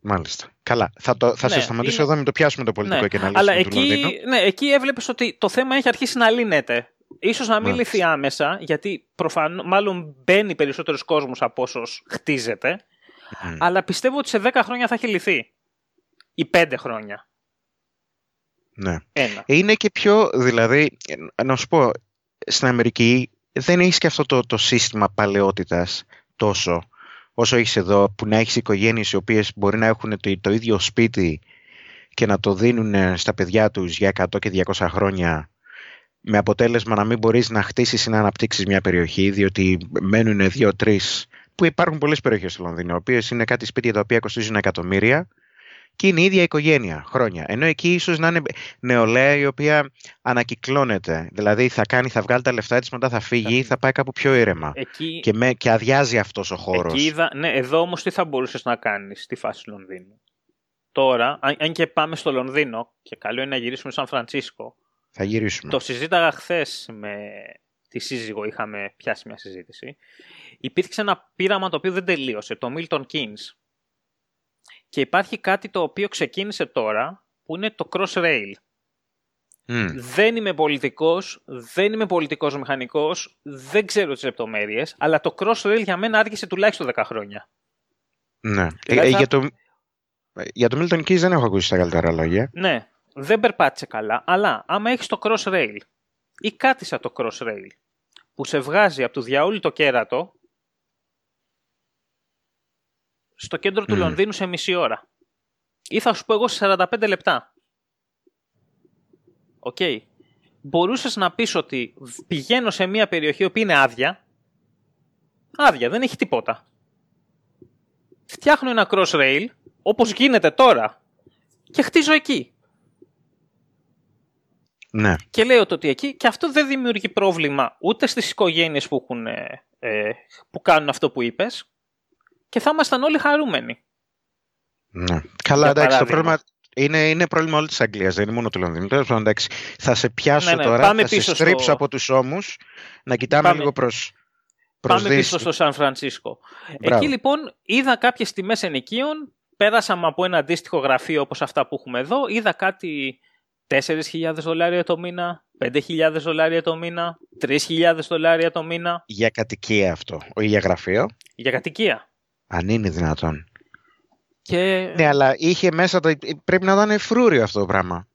Μάλιστα. Καλά. Θα, το, θα Ναι, σε σταματήσω είναι- εδώ, μην το πιάσουμε το πολιτικό Ναι, και να αλλά λύσουμε του εκεί, Λονδίνου. ναι, εκεί έβλεπες ότι το θέμα έχει αρχίσει να λύνεται. Ίσως να μην Μάλιστα. λυθεί άμεσα, γιατί προφανώς, μάλλον μπαίνει περισσότερος κόσμος από όσος χτίζεται, Μμ. αλλά πιστεύω ότι σε 10 χρόνια θα έχει λυθεί. Ή 5 χρόνια. Ναι. Ένα. Είναι και πιο, δηλαδή, ε, να σου πω, στην Αμερική δεν έχεις και αυτό το, το σύστημα παλαιότητας τόσο όσο έχεις εδώ, που να έχεις οικογένειες οι οποίες μπορεί να έχουν το, το ίδιο σπίτι και να το δίνουν στα παιδιά τους για 100 και 200 χρόνια με αποτέλεσμα να μην μπορείς να χτίσεις ή να αναπτύξεις μια περιοχή διότι μένουν δύο-τρεις που υπάρχουν πολλές περιοχές στο Λονδίνο, οι οποίες είναι κάτι σπίτια τα οποία κοστίζουν εκατομμύρια και είναι η ίδια οικογένεια χρόνια. Ενώ εκεί ίσως να είναι νεολαία η οποία ανακυκλώνεται. Δηλαδή θα κάνει, θα βγάλει τα λεφτά της, μετά θα φύγει ή θα πάει κάπου πιο ήρεμα. Εκεί... Και, με, και αδειάζει αυτός ο χώρος. Ναι, εδώ όμως τι θα μπορούσες να κάνεις στη φάση του Λονδίνου; Τώρα, αν, αν και πάμε στο Λονδίνο, και καλό είναι να γυρίσουμε Σαν Φρανσίσκο. Θα γυρίσουμε. Το συζήταγα χθες με τη σύζυγο, είχαμε πιάσει μια συζήτηση. Υπήρξε ένα πείραμα το οποίο δεν τελείωσε, το Milton Keynes και υπάρχει κάτι το οποίο ξεκίνησε τώρα, που είναι το cross-rail. Δεν είμαι πολιτικός, δεν είμαι πολιτικός μηχανικός, δεν ξέρω τις λεπτομέρειες, αλλά το cross-rail για μένα άργησε τουλάχιστον 10 χρόνια. Ναι. Δηλαδή, για, το, για το Milton Keys δεν έχω ακούσει τα καλύτερα λόγια. Ναι, δεν περπάτησε καλά, αλλά άμα έχεις το Crossrail ή κάτι σαν το Crossrail, που σε βγάζει από το διαόλου το κέρατο στο κέντρο του Λονδίνου σε μισή ώρα. Ή θα σου πω εγώ σε 45 λεπτά. OK. Okay. Μπορούσες να πεις ότι πηγαίνω σε μια περιοχή που είναι άδεια. Άδεια, δεν έχει τίποτα. Φτιάχνω ένα cross rail, όπως γίνεται τώρα, και χτίζω εκεί. Ναι. Και λέω το ότι εκεί, και αυτό δεν δημιουργεί πρόβλημα ούτε στις οικογένειες που, έχουν, ε, που κάνουν αυτό που είπες, και θα ήμασταν όλοι χαρούμενοι. Ναι. Καλά, εντάξει, το πρόβλημα είναι, είναι πρόβλημα όλης της Αγγλίας, δεν είναι μόνο του Λονδίνου. Τέλος πάντων, εντάξει. Θα σε πιάσω ναι, ναι, τώρα, θα σε στρίψω στο... από τους ώμους, να κοιτάμε πάμε... λίγο προ. Πάμε πίσω στο Σαν Φρανσίσκο. Εκεί λοιπόν είδα κάποιες τιμές ενοικίων. Πέρασαμε από ένα αντίστοιχο γραφείο όπως αυτά που έχουμε εδώ. Είδα κάτι 4.000 δολάρια το μήνα, 5.000 δολάρια το μήνα, 3.000 δολάρια το μήνα. Για κατοικία αυτό, όχι για γραφείο. Για κατοικία. Αν είναι δυνατόν. Και... Ναι, αλλά είχε μέσα, το... πρέπει να ήταν φρούριο αυτό το πράγμα.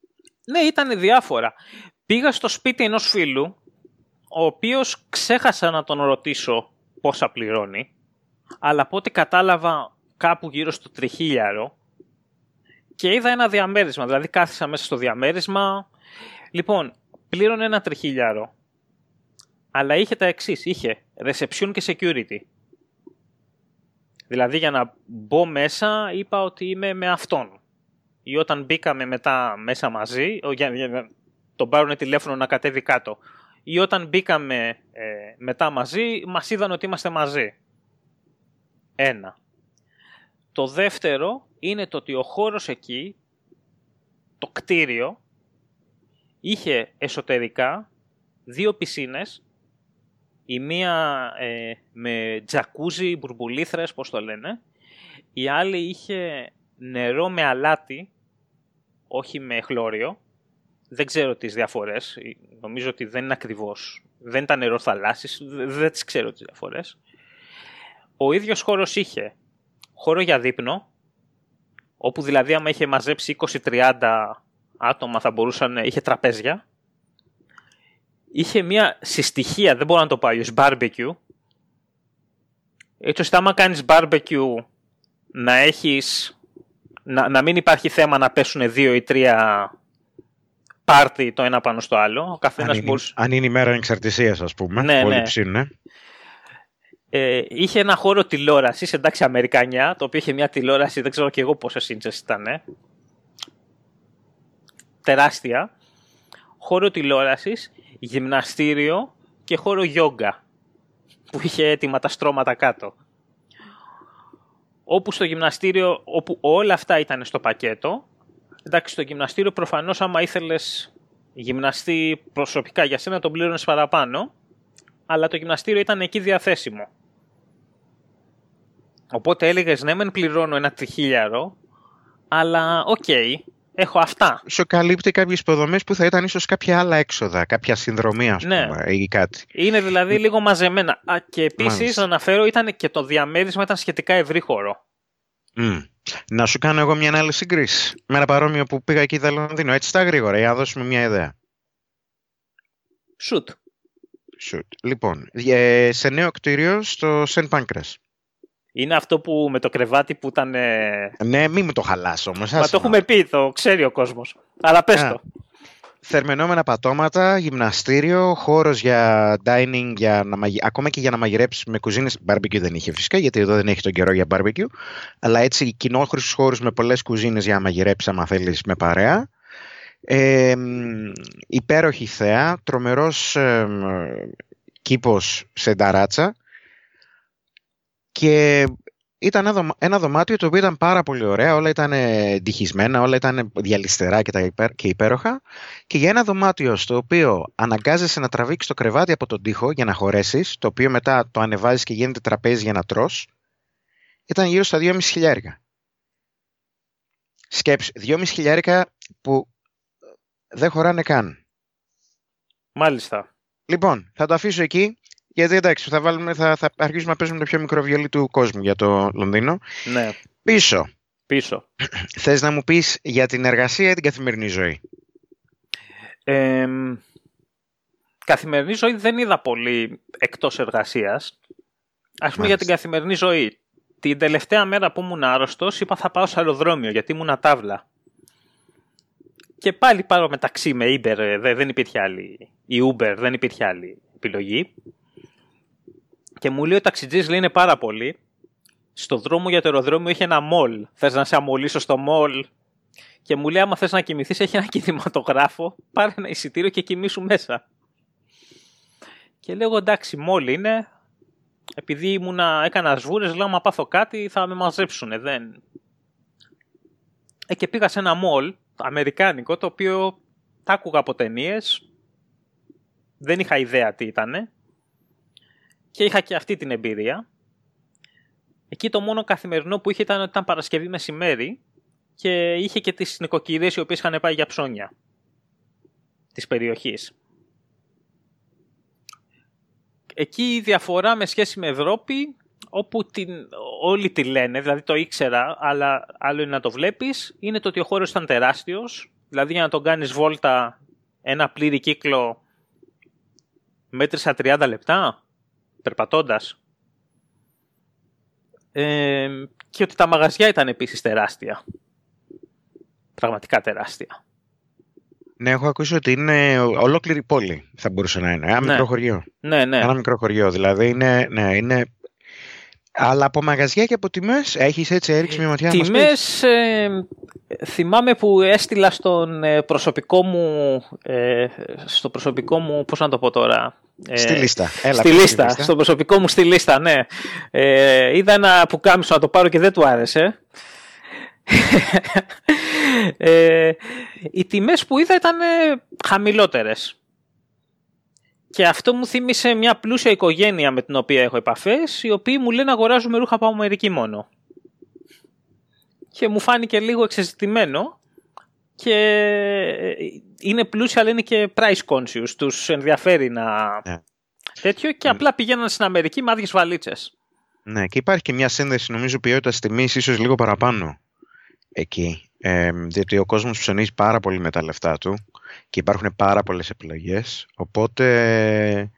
Ναι, ήταν διάφορα. Πήγα στο σπίτι ενός φίλου, ο οποίος ξέχασα να τον ρωτήσω πόσα πληρώνει, αλλά από ό,τι κατάλαβα κάπου γύρω στο τριχίλιαρο και είδα ένα διαμέρισμα, δηλαδή κάθισα μέσα στο διαμέρισμα. Λοιπόν, πλήρωνε ένα τριχίλιαρο, αλλά είχε τα εξής. είχε reception και security. Δηλαδή για να μπω μέσα είπα ότι είμαι με αυτόν. Ή όταν μπήκαμε μετά μέσα μαζί, για, για, τον πάρουν τηλέφωνο να κατέβει κάτω. Ή όταν μπήκαμε ε, μετά μαζί, μας είδαν ότι είμαστε μαζί. Ένα. Το δεύτερο είναι το ότι ο χώρος εκεί, το κτίριο, είχε εσωτερικά δύο πισίνες η μία ε, με τζακούζι, μπουρμπουλήθρες, πώς το λένε. Η άλλη είχε νερό με αλάτι, όχι με χλώριο. Δεν ξέρω τις διαφορές. Νομίζω ότι δεν είναι ακριβώς. Δεν ήταν νερό θαλάσσης. Δεν τις ξέρω τις διαφορές. Ο ίδιος χώρος είχε χώρο για δείπνο, όπου δηλαδή άμα είχε μαζέψει 20-30 άτομα θα μπορούσαν, είχε τραπέζια είχε μια συστοιχεία, δεν μπορώ να το πω αλλιώς, barbecue. Έτσι ώστε άμα κάνεις barbecue να έχεις, να, να μην υπάρχει θέμα να πέσουν δύο ή τρία πάρτι το ένα πάνω στο άλλο. Ο καθένας αν, είναι, μπορούσε... αν είναι η μέρα εξαρτησίας ας πούμε, ναι, όλοι ναι. ψήνουν. Ε, είχε ένα χώρο τηλεόρασης, εντάξει Αμερικανιά, το οποίο είχε μια τηλεόραση, δεν ξέρω και εγώ πόσε ίντσες ήταν. Τεράστια. Χώρο τηλεόρασης γυμναστήριο και χώρο γιόγκα που είχε έτοιμα τα στρώματα κάτω. Όπου στο γυμναστήριο, όπου όλα αυτά ήταν στο πακέτο, εντάξει στο γυμναστήριο προφανώς άμα ήθελες γυμναστή προσωπικά για σένα τον πλήρωνες παραπάνω, αλλά το γυμναστήριο ήταν εκεί διαθέσιμο. Οπότε έλεγες ναι μεν πληρώνω ένα τριχίλιαρο, αλλά οκ, έχω αυτά. Σου καλύπτει κάποιες υποδομές που θα ήταν ίσως κάποια άλλα έξοδα, κάποια συνδρομή, ας ναι. πούμε, ή κάτι. Είναι δηλαδή λίγο μαζεμένα. Α, και επίσης, να αναφέρω, ήταν και το διαμέρισμα ήταν σχετικά ευρύχωρο. Mm. Να σου κάνω εγώ μια άλλη σύγκριση. Με ένα παρόμοιο που πήγα εκεί στο Λονδίνο. Έτσι τα γρήγορα, για να δώσουμε μια ιδέα. Shoot. Shoot. Λοιπόν, ε, σε νέο κτίριο στο Σεν Pancras. Είναι αυτό που με το κρεβάτι που ήταν. Ναι, μην μου το χαλάσω όμως. Μα το έχουμε πει, το ξέρει ο κόσμος. Αλλά πες το. Θερμενόμενα πατώματα, γυμναστήριο, χώρος για dining, για να ακόμα και για να μαγειρέψεις με κουζίνες. Barbecue δεν είχε φυσικά, γιατί εδώ δεν έχει τον καιρό για barbecue. Αλλά έτσι κοινόχρηστους χώρους με πολλές κουζίνες για να μαγειρέψεις, άμα θέλεις, με παρέα. Ε, υπέροχη θέα, τρομερός ε, κήπος σε νταράτσα και ήταν ένα δωμάτιο το οποίο ήταν πάρα πολύ ωραία, όλα ήταν ντυχισμένα, όλα ήταν διαλυστερά και, τα και υπέροχα και για ένα δωμάτιο στο οποίο αναγκάζεσαι να τραβήξεις το κρεβάτι από τον τοίχο για να χωρέσεις, το οποίο μετά το ανεβάζεις και γίνεται τραπέζι για να τρως, ήταν γύρω στα 2,5 χιλιάρικα. Σκέψη, 2,5 χιλιάρικα που δεν χωράνε καν. Μάλιστα. Λοιπόν, θα το αφήσω εκεί. Γιατί εντάξει, θα, βάλουμε, θα, θα αρχίσουμε να παίζουμε το πιο μικρό βιολί του κόσμου για το Λονδίνο. Ναι. Πίσω. Πίσω. Θες να μου πεις για την εργασία ή την καθημερινή ζωή; Ε, καθημερινή ζωή δεν είδα πολύ εκτός εργασίας. Ας πούμε για την καθημερινή ζωή. Την τελευταία μέρα που ήμουν άρρωστος είπα θα πάω σε αεροδρόμιο γιατί ήμουν τάβλα. Και πάλι πάω μεταξύ με Uber, ε, δεν υπήρχε άλλη. Η Uber δεν υπήρχε άλλη επιλογή. Και μου λέει ο ταξιτζής λέει είναι πάρα πολύ. Στο δρόμο για το αεροδρόμιο έχει ένα μολ. Θες να σε αμολύσω στο μολ. Και μου λέει άμα θες να κοιμηθείς έχει ένα κινηματογράφο. Πάρε ένα εισιτήριο και κοιμήσου μέσα. Και λέω εντάξει μόλ είναι. Επειδή ήμουνα, έκανα σβούρες λέω άμα πάθω κάτι θα με μαζέψουνε. Δεν... Ε, και πήγα σε ένα μολ αμερικάνικο το οποίο τα άκουγα από ταινίες. Δεν είχα ιδέα τι ήτανε και είχα και αυτή την εμπειρία. Εκεί το μόνο καθημερινό που είχε ήταν ότι ήταν Παρασκευή μεσημέρι και είχε και τις νοικοκυρίες οι οποίες είχαν πάει για ψώνια της περιοχής. Εκεί η διαφορά με σχέση με Ευρώπη, όπου την, όλοι τη λένε, δηλαδή το ήξερα, αλλά άλλο είναι να το βλέπεις, είναι το ότι ο χώρος ήταν τεράστιος, δηλαδή για να τον κάνεις βόλτα ένα πλήρη κύκλο μέτρησα 30 λεπτά, περπατώντας. Ε, και ότι τα μαγαζιά ήταν επίσης τεράστια. Πραγματικά τεράστια. Ναι, έχω ακούσει ότι είναι ολόκληρη πόλη θα μπορούσε να είναι. Ένα ναι. μικρό χωριό. Ναι, ναι. Ένα μικρό χωριό. Δηλαδή είναι, ναι, είναι αλλά από μαγαζιά και από τιμές, έχεις έτσι έριξεις μια ματιά. Τιμές, ε, θυμάμαι που έστειλα στον ε, προσωπικό μου. Ε, στο προσωπικό μου, πώς να το πω τώρα. Ε, στη λίστα. Έλα, στη λίστα. Στο προσωπικό μου στη λίστα, ναι. Ε, είδα ένα που κάμισο να το πάρω και δεν του άρεσε. ε, οι τιμές που είδα ήταν χαμηλότερες. Και αυτό μου θύμισε μια πλούσια οικογένεια με την οποία έχω επαφές, οι οποίοι μου λένε αγοράζουμε ρούχα από Αμερική μόνο. Και μου φάνηκε λίγο εξεζητημένο και είναι πλούσια αλλά είναι και price conscious, τους ενδιαφέρει να... Ναι. Τέτοιο και απλά πηγαίναν στην Αμερική με άδειες βαλίτσες. Ναι, και υπάρχει και μια σύνδεση νομίζω ποιότητας τιμής ίσως λίγο παραπάνω εκεί. Ε, διότι ο κόσμος ψωνίζει πάρα πολύ με τα λεφτά του και υπάρχουν πάρα πολλές επιλογές οπότε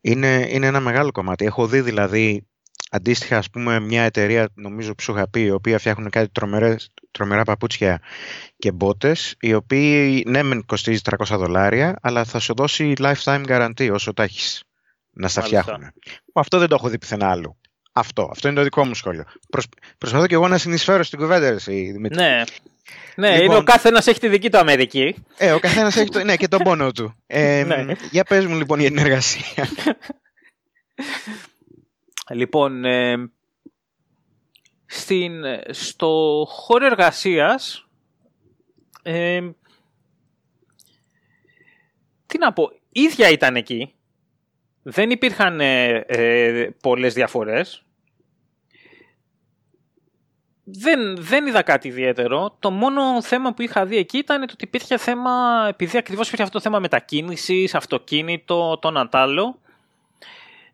είναι, είναι ένα μεγάλο κομμάτι. Έχω δει δηλαδή αντίστοιχα ας πούμε μια εταιρεία νομίζω που σου είχα πει η οποία φτιάχνουν κάτι τρομερές, τρομερά παπούτσια και μπότες οι οποίοι ναι μεν κοστίζει 300 δολάρια αλλά θα σου δώσει lifetime guarantee όσο τα έχεις να στα φτιάχνουν. Αυτό δεν το έχω δει πουθενά άλλο. Αυτό, αυτό είναι το δικό μου σχόλιο. Προσπαθώ και εγώ να συνεισφέρω στην κουβέντα. Ναι, ναι, λοιπόν, είναι ο καθένας έχει τη δική του Αμερική. Ε, ο καθένας έχει το, ναι, και τον πόνο του. Ε, ναι. Για πες μου λοιπόν για την εργασία. λοιπόν, ε, στην, στο χώρο εργασίας ε, τι να πω, ίδια ήταν εκεί. Δεν υπήρχαν ε, ε πολλές διαφορές δεν, δεν είδα κάτι ιδιαίτερο. Το μόνο θέμα που είχα δει εκεί ήταν ότι υπήρχε θέμα, επειδή ακριβώς υπήρχε αυτό το θέμα μετακίνησης, αυτοκίνητο, τον αντάλλο,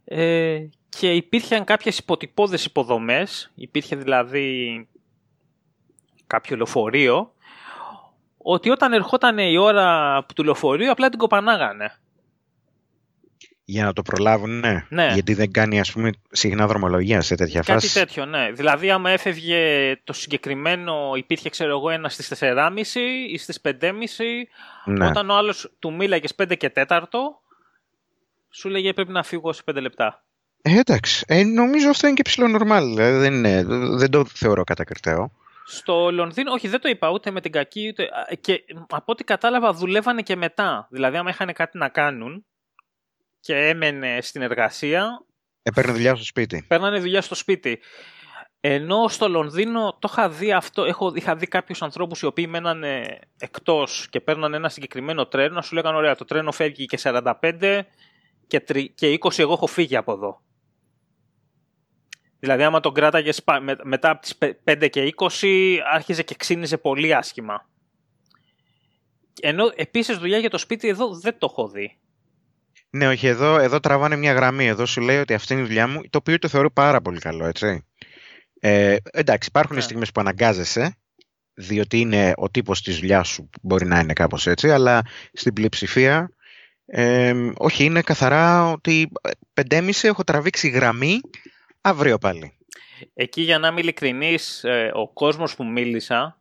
ε, και υπήρχαν κάποιες υποτυπώδες υποδομές, υπήρχε δηλαδή κάποιο λεωφορείο, ότι όταν ερχόταν η ώρα του λεωφορείου απλά την κοπανάγανε. Για να το προλάβουν, ναι. Ναι. Γιατί δεν κάνει, ας πούμε, συχνά δρομολογία σε τέτοια Κάτι φάση. τέτοιο, ναι. Δηλαδή, άμα έφευγε το συγκεκριμένο, υπήρχε, ξέρω εγώ, ένας στις 4.30 ή στις 5.30, Ναι. όταν ο άλλος του μίλαγε 5 και 4, σου λέγε πρέπει να φύγω σε 5 λεπτά. Ε, εντάξει. Ε, νομίζω αυτό είναι και ψηλό normal. Δηλαδή δεν, είναι, δεν το θεωρώ κατακριτέο. Στο Λονδίνο, όχι, δεν το είπα ούτε με την κακή, ούτε. α, Και από ό,τι κατάλαβα, δουλεύανε και μετά. Δηλαδή, άμα είχαν κάτι να κάνουν και έμενε στην εργασία, Ε, παίρνει δουλειά στο σπίτι. παίρνανε δουλειά στο σπίτι. Ενώ στο Λονδίνο το είχα δει αυτό, έχω, είχα δει κάποιους ανθρώπους οι οποίοι μένανε εκτός και παίρνανε ένα συγκεκριμένο τρένο, να σου λέγανε ωραία, το τρένο φεύγει και 45 και, τρι- και 20 εγώ έχω φύγει από εδώ. Δηλαδή άμα τον κράταγες μετά από τις πε- 5 και 20 άρχιζε και ξύνιζε πολύ άσχημα. Ενώ επίσης δουλειά για το σπίτι εδώ δεν το έχω δει. Ναι, όχι, εδώ, εδώ τραβάνε μια γραμμή. Εδώ σου λέει ότι αυτή είναι η δουλειά μου, το οποίο το θεωρώ πάρα πολύ καλό, έτσι. Ε, εντάξει, υπάρχουν Ναι. στιγμές που αναγκάζεσαι, διότι είναι ο τύπος της δουλειάς σου που μπορεί να είναι κάπως έτσι, αλλά στην πλειοψηφία, ε, όχι, είναι καθαρά ότι 5,5 έχω τραβήξει γραμμή, αύριο πάλι. Εκεί για να είμαι ειλικρινής, ε, ο κόσμος που μίλησα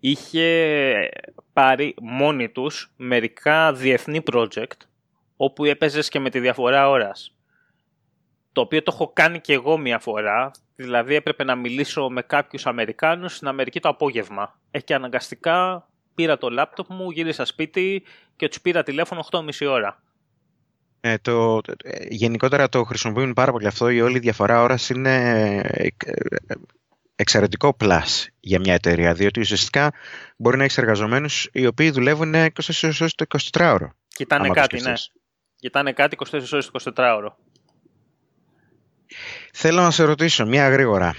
είχε πάρει μόνοι τους μερικά διεθνή project όπου έπαιζες και με τη διαφορά ώρας. Το οποίο το έχω κάνει και εγώ μία φορά, δηλαδή έπρεπε να μιλήσω με κάποιους Αμερικάνους στην Αμερική το απόγευμα. Ε, και αναγκαστικά πήρα το λάπτοπ μου, γύρισα σπίτι και τους πήρα τηλέφωνο 8.30 ώρα. Ε, το, ε, γενικότερα το χρησιμοποιούν πάρα πολύ αυτό. Η όλη διαφορά ώρας είναι ε, ε, εξαιρετικό plus για μια εταιρεία, διότι ουσιαστικά μπορεί να έχεις εργαζομένους οι οποίοι δουλεύουν 24 ώρες το 24ωρο. Κοιτάνε άμα το κάτι, ναι. Σκεφτείς. Κοιτάνε κάτι 24 ώρες το 24 ώρο. Θέλω να σε ρωτήσω μία γρήγορα.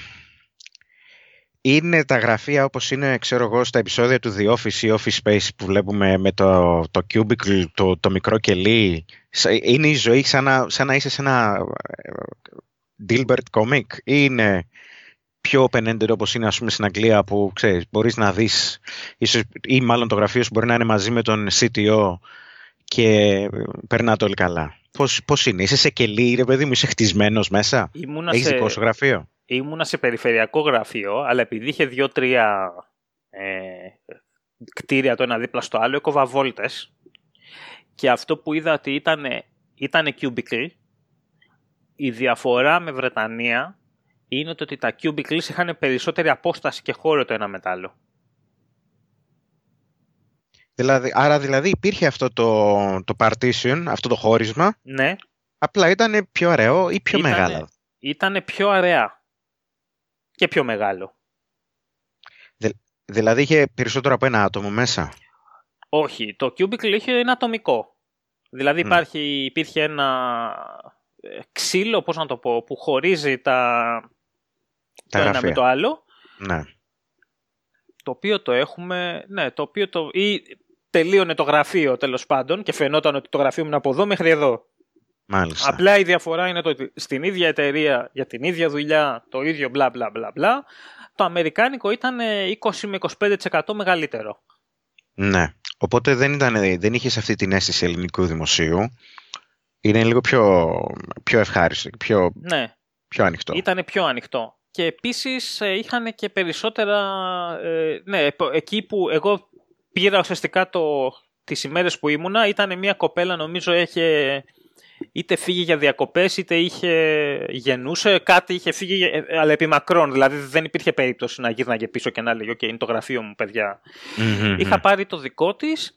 Είναι τα γραφεία όπως είναι, ξέρω εγώ, στα επεισόδια του The Office ή Office Space που βλέπουμε με το, το cubicle, το, το μικρό κελί. Σα- Είναι η ζωή σαν να, σαν να είσαι σε ένα ε, Dilbert comic ή είναι πιο open-ended όπως είναι ας πούμε στην Αγγλία που ξέρεις, μπορείς να δεις ίσως, ή μάλλον το γραφείο σου μπορεί να είναι μαζί με τον CTO και περνάτε όλοι καλά. Πώς, πώς είναι, είσαι σε κελί ρε παιδί μου, είσαι χτισμένος μέσα; Ήμουνα Έχεις σε, δικό σου γραφείο; ήμουνα σε περιφερειακό γραφείο, αλλά επειδή είχε δύο-τρία ε, κτίρια το ένα δίπλα στο άλλο, έκοβα βόλτες. Και αυτό που είδα ότι ήταν, ήταν cubicle, η διαφορά με Βρετανία είναι το ότι τα cubicles είχαν περισσότερη απόσταση και χώρο το ένα με το άλλο. Δηλαδή, άρα δηλαδή υπήρχε αυτό το, το partition, αυτό το χώρισμα, Ναι, απλά ήταν πιο ωραίο ή πιο Ήτανε- μεγάλο; ήταν πιο αραιά και πιο μεγάλο. Δηλαδή είχε περισσότερο από ένα άτομο μέσα; Όχι, το cubicle είχε ένα ατομικό. Δηλαδή Μμ. υπάρχει, υπήρχε ένα ε, ξύλο, πώς να το πω, που χωρίζει τα, Τα το ένα γραφεία. με το άλλο, Ναι. το οποίο το έχουμε, ναι, το οποίο το, ή τελείωνε το γραφείο τέλος πάντων και φαινόταν ότι το γραφείο μου είναι από εδώ μέχρι εδώ. Μάλιστα. Απλά η διαφορά είναι το ότι στην ίδια εταιρεία, για την ίδια δουλειά, το ίδιο μπλα μπλα μπλα μπλα, το αμερικάνικο ήταν ε, 20 με 25% μεγαλύτερο. Ναι. Οπότε δεν, ήταν, δεν είχες αυτή την αίσθηση ελληνικού δημοσίου. Είναι λίγο πιο, πιο ευχάριστο και πιο, Ναι, πιο ανοιχτό. Ήταν πιο ανοιχτό. Και επίσης ε, είχαν και περισσότερα... ε, ναι, επ- εκεί που εγώ πήρα ουσιαστικά το, τις ημέρες που ήμουνα, ήταν μια κοπέλα νομίζω είχε είτε φύγει για διακοπές είτε είχε γεννούσε, κάτι είχε φύγει ε, αλλά επί μακρόν, δηλαδή δεν υπήρχε περίπτωση να γύρναγε πίσω και να λέγει «ΟΚ, είναι το γραφείο μου παιδιά». Μμμ. Είχα πάρει το δικό της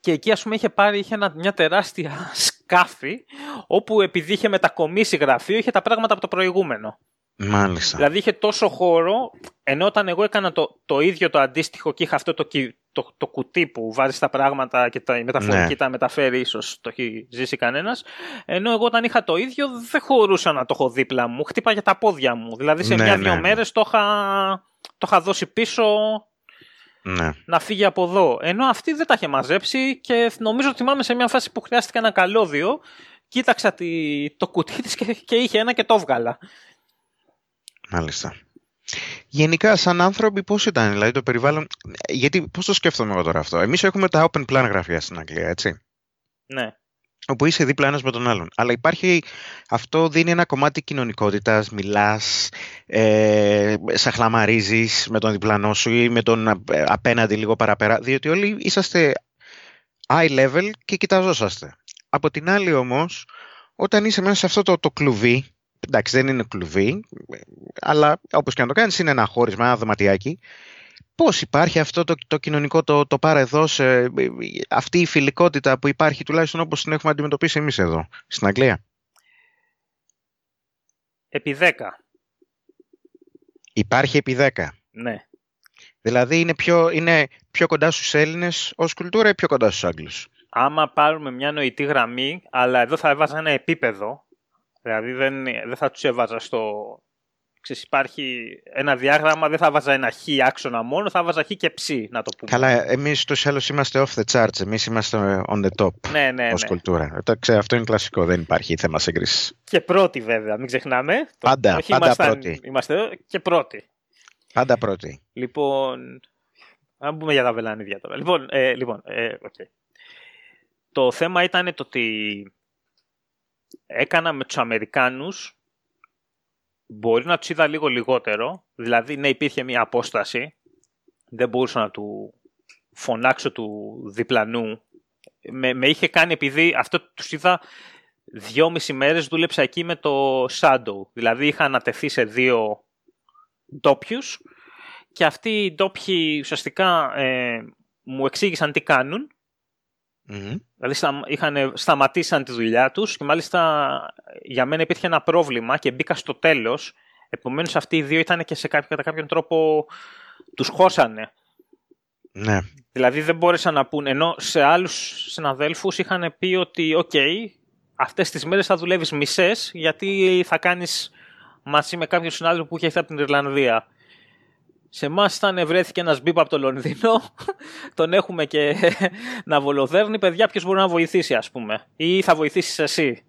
και εκεί ας πούμε είχε πάρει είχε ένα, μια τεράστια σκάφη όπου επειδή είχε μετακομίσει γραφείο είχε τα πράγματα από το προηγούμενο. Μάλιστα. Δηλαδή είχε τόσο χώρο, ενώ όταν εγώ έκανα το, το ίδιο το αντίστοιχο και είχα αυτό το, κυ- το, το κουτί που βάζει τα πράγματα και τα, η μεταφορική Ναι. τα μεταφέρει, ίσως το έχει ζήσει κανένας. Ενώ εγώ όταν είχα το ίδιο δεν χωρούσα να το έχω δίπλα μου. Χτύπαγε τα πόδια μου. Δηλαδή σε Ναι, μια-δυο ναι, ναι. μέρες το είχα, το είχα δώσει πίσω Ναι. να φύγει από εδώ. Ενώ αυτή δεν τα είχε μαζέψει και νομίζω ότι θυμάμαι σε μια φάση που χρειάστηκε ένα καλώδιο. Κοίταξα τη, το κουτί της και, και είχε ένα και το έβγαλα. Μάλιστα. Γενικά, σαν άνθρωποι, πώς ήταν, δηλαδή το περιβάλλον. Γιατί, πώς το σκέφτομαι εγώ τώρα αυτό; Εμείς έχουμε τα open plan γραφεία στην Αγγλία, έτσι. Ναι. όπου είσαι δίπλα ένας με τον άλλον. Αλλά υπάρχει, αυτό δίνει ένα κομμάτι κοινωνικότητας, μιλάς, ε, σαχλαμαρίζεις με τον διπλανό σου ή με τον απέναντι λίγο παραπέρα, διότι όλοι είσαστε high level και κοιταζόσαστε. Από την άλλη όμως, όταν είσαι μέσα σε αυτό το, το κλουβί, εντάξει δεν είναι κλουβί, αλλά όπως και να το κάνεις είναι ένα χώρισμα, ένα δωματιάκι, πώς υπάρχει αυτό το, το κοινωνικό το, το πάρα εδώ, σε, αυτή η φιλικότητα που υπάρχει τουλάχιστον όπως την έχουμε αντιμετωπίσει εμείς εδώ, στην Αγγλία; Επί 10. Υπάρχει επί 10. Ναι. Δηλαδή είναι πιο, είναι πιο κοντά στους Έλληνες ως κουλτούρα ή πιο κοντά στους Άγγλους; Άμα πάρουμε μια νοητή γραμμή, αλλά εδώ θα έβαζα ένα επίπεδο, δηλαδή δεν, δεν θα τους έβαζα στο... Ξέρεις, υπάρχει ένα διάγραμμα, δεν θα βάζα ένα χ άξονα μόνο, θα βάζα χ και ψ, να το πούμε. Καλά, εμείς τους άλλους είμαστε off the charts, εμείς είμαστε on the top ναι, ναι, ως ναι. κουλτούρα. Το ξέρω, αυτό είναι κλασικό, δεν υπάρχει θέμα σύγκρισης. Και πρώτη βέβαια, μην ξεχνάμε. Πάντα, Όχι, πάντα ήμασταν- πρώτη. Είμαστε εδώ και πρώτη. Πάντα πρώτη. Λοιπόν, να πούμε για τα βελανίδια τώρα. Λοιπόν, ε, λοιπόν ε, οκ. το θέμα ήταν το ότι έκανα με τους Αμερικάνους, μπορεί να τους είδα λίγο λιγότερο, δηλαδή ναι υπήρχε μια απόσταση, δεν μπορούσα να του φωνάξω του διπλανού. Με, με είχε κάνει επειδή αυτό τους είδα δυόμιση μέρες δούλεψα εκεί με το Shadow. Δηλαδή είχα ανατεθεί σε δύο ντόπιους και αυτοί οι ντόπιοι ουσιαστικά ε, μου εξήγησαν τι κάνουν. Μμμ. Δηλαδή στα, είχαν, σταματήσαν τη δουλειά τους και μάλιστα για μένα υπήρχε ένα πρόβλημα και μπήκα στο τέλος. Επομένως αυτοί οι δύο ήταν και σε κάποιο, κατά κάποιον τρόπο τους χώσανε. Ναι. Δηλαδή δεν μπόρεσαν να πούν, ενώ σε άλλους συναδέλφους είχαν πει ότι «ΟΚ, αυτές τις μέρες θα δουλεύεις μισές γιατί θα κάνεις μαζί με κάποιον συνάδελφο που είχε έρθει από την Ιρλανδία». Σε εμάς ήταν βρέθηκε ένας μπίπ από το Λονδίνο, τον έχουμε και να βολοδέρνει, παιδιά ποιος μπορεί να βοηθήσει ας πούμε ή θα βοηθήσεις εσύ,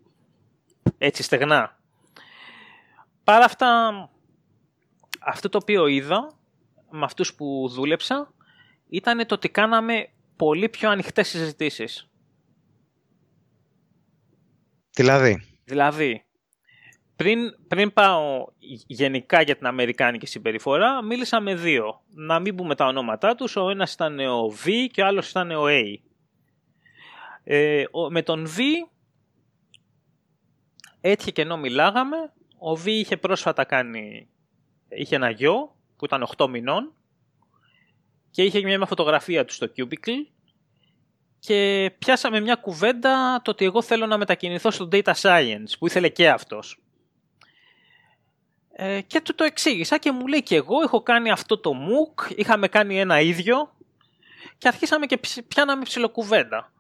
έτσι στεγνά. Παρά αυτά, αυτό το οποίο είδα με αυτούς που δούλεψα ήταν το ότι κάναμε πολύ πιο ανοιχτές συζητήσεις. Δηλαδή, Δηλαδή, πριν, πριν πάω γενικά για την Αμερικάνικη συμπεριφορά, μίλησα με δύο. Να μην πούμε τα ονόματά τους, ο ένας ήταν ο V και ο άλλος ήταν ο A. Ε, ο- με τον V, έτυχε και ενώ μιλάγαμε, ο V είχε πρόσφατα κάνει, είχε ένα γιο που ήταν 8 μηνών και είχε μια φωτογραφία του στο Cubicle και πιάσαμε μια κουβέντα το ότι εγώ θέλω να μετακινηθώ στο Data Science που ήθελε και αυτός. Ε, και του το εξήγησα και μου λέει και εγώ έχω κάνει αυτό το MOOC, είχαμε κάνει ένα ίδιο και αρχίσαμε και ψ- πιάναμε ψιλοκουβέντα.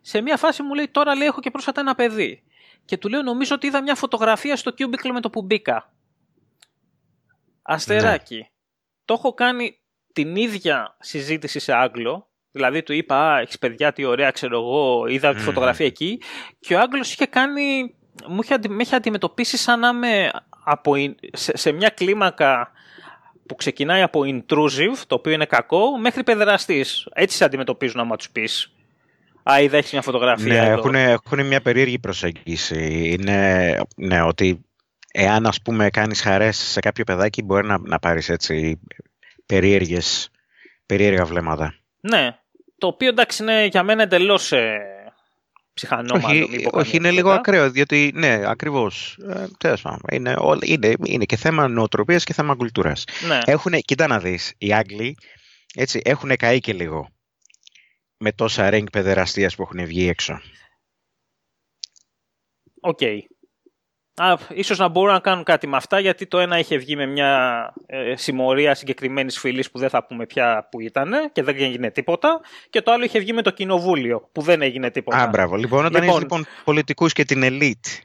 Σε μια φάση μου λέει τώρα λέει έχω και πρόσφατα ένα παιδί. Και του λέω νομίζω ότι είδα μια φωτογραφία στο Cubicle με το που μπήκα. Αστεράκι. Το έχω κάνει την ίδια συζήτηση σε Άγγλο. Δηλαδή του είπα, Α, έχεις παιδιά, τι ωραία, ξέρω εγώ, είδα τη Μμμ. φωτογραφία εκεί. Και ο Άγγλος είχε κάνει, μου είχε, αντι- με είχε αντιμετωπίσει σαν να είμαι από, σε, σε μια κλίμακα που ξεκινάει από intrusive, το οποίο είναι κακό, μέχρι παιδεραστής. Έτσι σε αντιμετωπίζουν άμα τους πεις. Α, είδα έχεις μια φωτογραφία ναι, εδώ. έχουν, έχουν μια περίεργη προσέγγιση. Είναι ναι, ότι εάν ας πούμε κάνεις χαρές σε κάποιο παιδάκι μπορεί να, να πάρεις έτσι περίεργες, περίεργα βλέμματα. Ναι, το οποίο εντάξει είναι για μένα εντελώς ε, ψυχανόμαλο. όχι, μη πω όχι, καμία είναι λίγο κουβέντα. ακραίο, διότι ναι, ακριβώς. Ε, τέλος πάντων, είναι, όλα- είναι, είναι και θέμα νοοτροπίας και θέμα κουλτούρας. Ναι. Έχουν, κοίτα να δεις, οι Άγγλοι έτσι, έχουν καεί και λίγο με τόσα ring παιδεραστίας που έχουν βγει έξω. Οκ. Α, ίσως να μπορούν να κάνουν κάτι με αυτά γιατί το ένα είχε βγει με μια ε, συμμορία συγκεκριμένης φυλής που δεν θα πούμε πια που ήταν και δεν έγινε τίποτα και το άλλο είχε βγει με το κοινοβούλιο που δεν έγινε τίποτα. Α, μπράβο. Λοιπόν, όταν Λοιπόν. έχεις λοιπόν πολιτικούς και την elite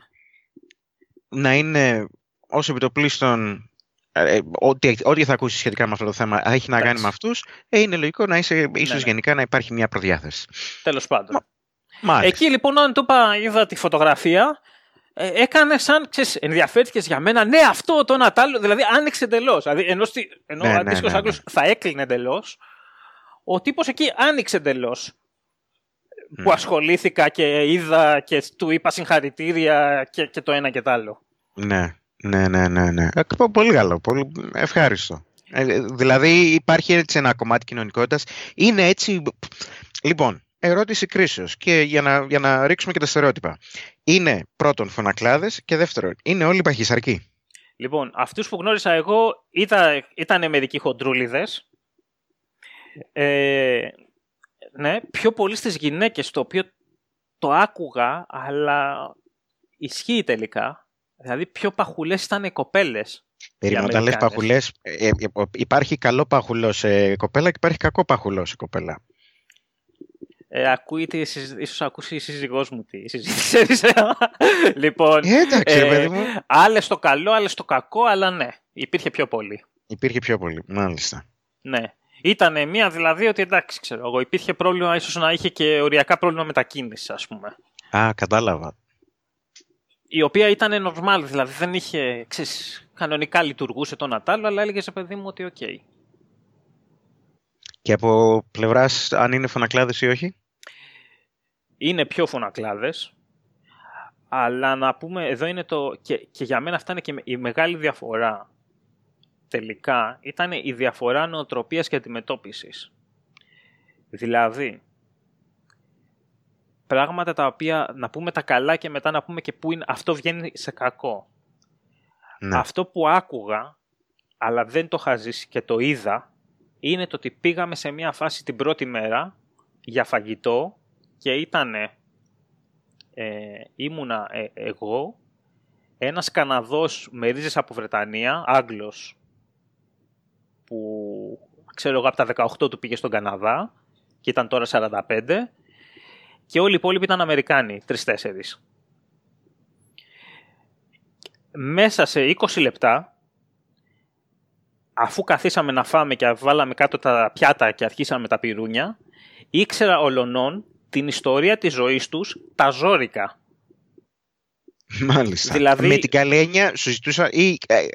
να είναι ως επί το πλείστον ε, ό,τι, ό,τι θα ακούσεις σχετικά με αυτό το θέμα έχει να κάνει Εντάξει. με αυτούς, ε, είναι λογικό να είσαι ίσως ναι. γενικά να υπάρχει μια προδιάθεση. Τέλος πάντων. Μάλιστα. Εκεί λοιπόν όταν του είπα, είδα τη φωτογραφία, ε, έκανες σαν, ξέρεις, ενδιαφέρθηκες για μένα, ναι αυτό, το ένα, τ' άλλο, δηλαδή άνοιξε εντελώς. Δηλαδή, ενώ, στη, ενώ Ναι, ο ναι, αντίστοιχος ναι, Άγγλος θα έκλεινε εντελώς, ο τύπος εκεί άνοιξε εντελώς. που ασχολήθηκα και είδα και του είπα συγχαρητήρια και, και το ένα και το άλλο. Ναι, ναι, ναι, ναι. ναι. Ε, πολύ καλό, πολύ ευχάριστο. Ε, δηλαδή υπάρχει έτσι ένα κομμάτι κοινωνικότητας. Είναι έτσι... Λοιπόν, ερώτηση κρίσεως και για να, για να ρίξουμε και τα στερεότυπα. Είναι πρώτον φωνακλάδες και δεύτερον, είναι όλοι παχυσαρκοί. Λοιπόν, αυτούς που γνώρισα εγώ ήταν, ήταν μερικοί χοντρούλιδες. Ε, ναι, πιο πολύ στις γυναίκες, το οποίο το άκουγα, αλλά ισχύει τελικά. Δηλαδή, πιο παχουλές ήταν οι κοπέλες. Περίμενα, όταν λες παχουλές, ε, ε, υπάρχει καλό παχουλό σε κοπέλα και υπάρχει κακό παχουλό σε κοπέλα. Ε, ακούει ίσως ακούσει η σύζυγός μου τη συζήτηση. λοιπόν, ε, εντάξει, ε, παιδί μου. Άλλες το καλό, άλλες το κακό, αλλά ναι, υπήρχε πιο πολύ. Υπήρχε πιο πολύ, μάλιστα. Ναι. Ήταν μία δηλαδή ότι εντάξει, ξέρω εγώ, υπήρχε πρόβλημα, ίσως να είχε και οριακά πρόβλημα μετακίνησης, ας πούμε. Α, κατάλαβα. Η οποία ήταν normal, δηλαδή δεν είχε, ξέρεις, κανονικά λειτουργούσε το Νατάλο, αλλά έλεγες παιδί μου ότι OK. Okay. Και από πλευράς αν είναι φωνακλάδες ή όχι; Είναι πιο φωνακλάδες, αλλά να πούμε, εδώ είναι το, και, και για μένα αυτά είναι και η μεγάλη διαφορά τελικά, ήταν η διαφορά νοοτροπίας και αντιμετώπισης. Δηλαδή, πράγματα τα οποία να πούμε τα καλά και μετά να πούμε και πού είναι, αυτό βγαίνει σε κακό. Ναι. Αυτό που άκουγα, αλλά δεν το είχα ζήσει και το είδα, είναι το ότι πήγαμε σε μια φάση την πρώτη μέρα για φαγητό και ήταν ε, ήμουνα ε, εγώ, ένας Καναδός με ρίζες από Βρετανία, Άγγλος, που ξέρω εγώ από τα 18 του πήγε στον Καναδά και ήταν τώρα 45 και όλοι οι υπόλοιποι ήταν Αμερικάνοι, τρεις-τέσσερις. Μέσα σε 20 λεπτά, αφού καθίσαμε να φάμε και βάλαμε κάτω τα πιάτα και αρχίσαμε τα πυρούνια, ήξερα ολονών την ιστορία της ζωής τους τα ζώρικα. Μάλιστα. Δηλαδή... Με την καλή έννοια σου ζητούσα ή, ε,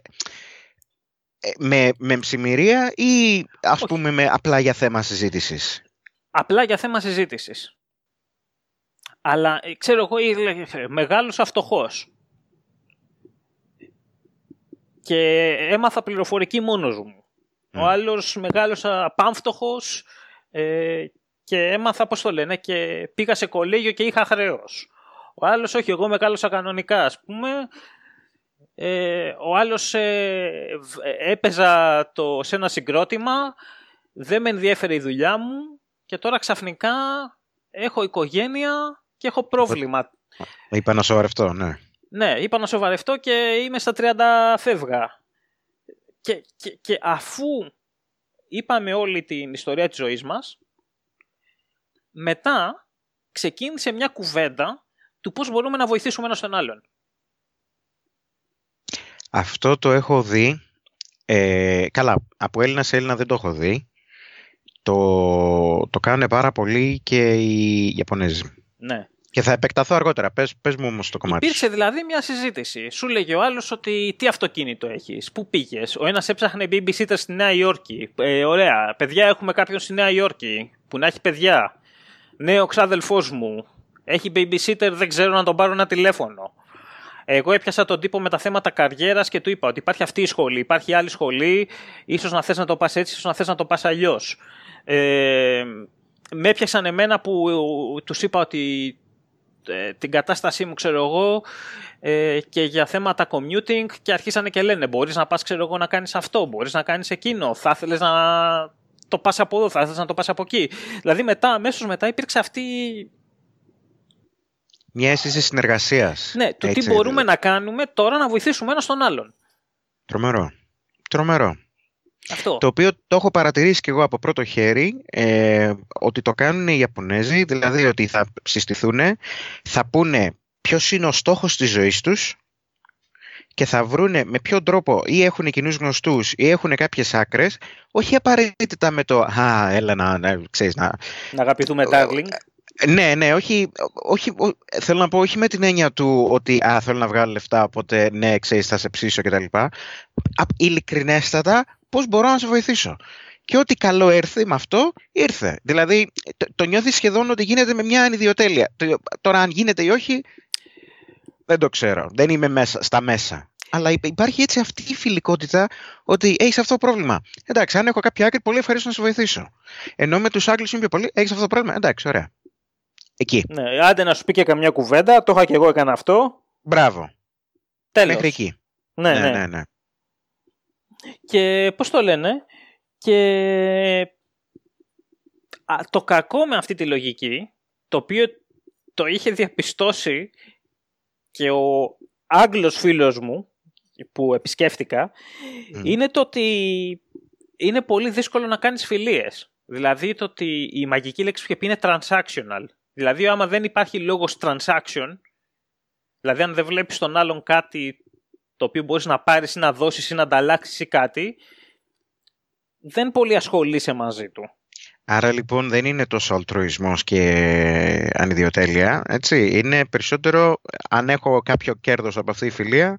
ε, με, με ψημυρία ή ας πούμε με απλά για θέμα συζήτησης; Απλά για θέμα συζήτησης. Αλλά ε, ξέρω εγώ μεγάλος αυτοχός. Και έμαθα πληροφορική μόνος μου. Ο άλλος μεγάλος απάμφτωχος ε, και έμαθα πώς το λένε και πήγα σε κολέγιο και είχα χρέος. Ο άλλος όχι, εγώ μεγάλωσα κανονικά ας πούμε. Ε, ο άλλος ε, έπαιζα το, σε ένα συγκρότημα, δεν με ενδιέφερε η δουλειά μου και τώρα ξαφνικά έχω οικογένεια και έχω πρόβλημα. Είπα να σοβαρευτώ, ναι. Ναι, είπα να σοβαρευτώ και είμαι στα 30 φεύγα. Και, και, και αφού είπαμε όλη την ιστορία της ζωής μας, μετά ξεκίνησε μια κουβέντα του πώς μπορούμε να βοηθήσουμε ένας τον άλλον. Αυτό το έχω δει. Ε, καλά, από Έλληνα σε Έλληνα δεν το έχω δει. Το, το κάνουν πάρα πολύ και οι Ιαπωνέζοι. Ναι. Και θα επεκταθώ αργότερα. Πες, πες μου όμως το κομμάτι. Υπήρξε δηλαδή μια συζήτηση. Σου λέγε ο άλλος ότι τι αυτοκίνητο έχεις, πού πήγες. Ο ένας έψαχνε babysitter στη Νέα Υόρκη. Ε, ωραία, παιδιά έχουμε κάποιον στη Νέα Υόρκη που να έχει παιδιά. Ναι, ο ξάδελφός μου έχει babysitter, δεν ξέρω να τον πάρω ένα τηλέφωνο. Εγώ έπιασα τον τύπο με τα θέματα καριέρας και του είπα ότι υπάρχει αυτή η σχολή, υπάρχει άλλη σχολή, ίσως να θες να το πας έτσι, ίσως να θες να το πας αλλιώς. Ε, με έπιασαν εμένα που τους είπα ότι ε, την κατάστασή μου ξέρω εγώ ε, και για θέματα commuting και αρχίσανε και λένε μπορείς να πας ξέρω εγώ να κάνεις αυτό, μπορείς να κάνεις εκείνο, θα ήθελες να το πας από εδώ, θα ήθελες να το πας από εκεί. Δηλαδή μετά, αμέσως μετά υπήρξε αυτή... Μια αίσθηση συνεργασίας. Ναι, το τι μπορούμε να κάνουμε τώρα να βοηθήσουμε ένα τον άλλον. Τρομερό. Τρομερό. Αυτό. Το οποίο το έχω παρατηρήσει και εγώ από πρώτο χέρι ε, ότι το κάνουν οι Ιαπωνέζοι, δηλαδή ότι θα συστηθούν, θα πούνε ποιος είναι ο στόχος της ζωής τους και θα βρούνε με ποιον τρόπο ή έχουν κοινούς γνωστούς ή έχουν κάποιες άκρες, όχι απαραίτητα με το Α, έλα να, να ξέρεις, να. Να αγαπηθούμε, darling. Ναι, ναι, όχι, όχι, θέλω να πω όχι με την έννοια του ότι α, θέλω να βγάλω λεφτά, οπότε ναι, ξέρεις, θα σε ψήσω κτλ. Ειλικρινέστατα, πώς μπορώ να σε βοηθήσω; και ό,τι καλό έρθει με αυτό, ήρθε. Δηλαδή, το, το νιώθεις σχεδόν ότι γίνεται με μια ανιδιοτέλεια. Τώρα, αν γίνεται ή όχι, δεν το ξέρω. Δεν είμαι μέσα, στα μέσα. Αλλά υπάρχει έτσι αυτή η φιλικότητα ότι έχεις αυτό το πρόβλημα. Εντάξει, αν έχω κάποια άκρη, πολύ ευχαρίστω να σε βοηθήσω. Ενώ με τους Άγγλους είναι πιο πολύ, έχεις αυτό το πρόβλημα. Εντάξει, ωραία. Εκεί. Ναι, άντε να σου πει και καμιά κουβέντα, το είχα και εγώ έκανα αυτό. Μπράβο. Τέλος. Μέχρι εκεί. Ναι, ναι. ναι, ναι. Και πώς το λένε, και το κακό με αυτή τη λογική, το οποίο το είχε διαπιστώσει και ο Άγγλος φίλος μου που επισκέφτηκα, είναι το ότι είναι πολύ δύσκολο να κάνεις φιλίες. Δηλαδή το ότι η μαγική λέξη που είχε πει είναι transactional. Δηλαδή άμα δεν υπάρχει λόγος transaction, δηλαδή αν δεν βλέπεις τον άλλον κάτι το οποίο μπορείς να πάρεις ή να δώσεις ή να ανταλλάξεις ή κάτι, δεν πολύ ασχολείσαι μαζί του. Άρα λοιπόν δεν είναι τόσο αλτρουισμός και ανιδιοτέλεια, έτσι. Είναι περισσότερο αν έχω κάποιο κέρδος από αυτή τη φιλία,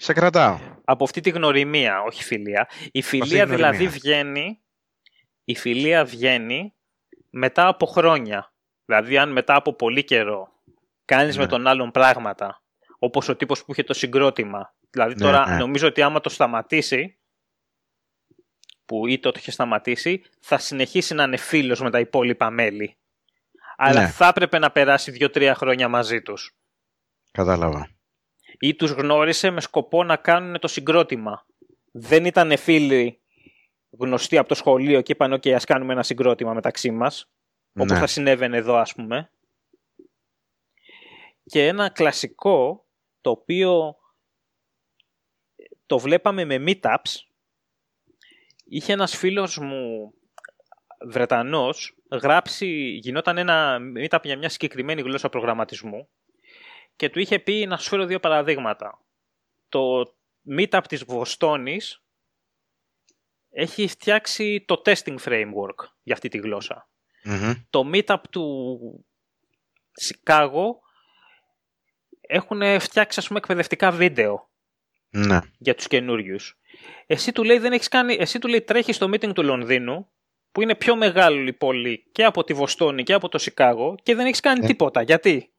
σε κρατάω. Από αυτή τη γνωριμία, όχι φιλία. Η φιλία δηλαδή βγαίνει, η φιλία βγαίνει μετά από χρόνια. Δηλαδή αν μετά από πολύ καιρό κάνεις με ναι. τον άλλον πράγματα, όπως ο τύπος που είχε το συγκρότημα. Δηλαδή ναι, τώρα ναι. νομίζω ότι άμα το σταματήσει, που ή το είχε σταματήσει, θα συνεχίσει να είναι φίλος με τα υπόλοιπα μέλη. Αλλά θα έπρεπε να περάσει δύο-τρία χρόνια μαζί τους. Κατάλαβα. Ή τους γνώρισε με σκοπό να κάνουν το συγκρότημα. Δεν ήταν φίλοι γνωστοί από το σχολείο και είπαν: OK, ας κάνουμε ένα συγκρότημα μεταξύ μας. Ναι. Όπω θα συνέβαινε εδώ, ας πούμε. Και ένα κλασικό το οποίο το βλέπαμε με meetups είχε ένας φίλος μου Βρετανός γράψει, γινόταν ένα meetup για μια συγκεκριμένη γλώσσα προγραμματισμού και του είχε πει να σου φέρω δύο παραδείγματα. Το meetup της Βοστόνης έχει φτιάξει το testing framework για αυτή τη γλωσσα Το meetup του Σικάγο έχουν φτιάξει ας πούμε εκπαιδευτικά βίντεο ναι. για τους καινούριους. Εσύ του λέει, δεν έχεις κάνει, εσύ του λέει τρέχεις στο meeting του Λονδίνου, που είναι πιο μεγάλη πόλη και από τη Βοστόνη και από το Σικάγο και δεν έχεις κάνει ε. τίποτα. Γιατί;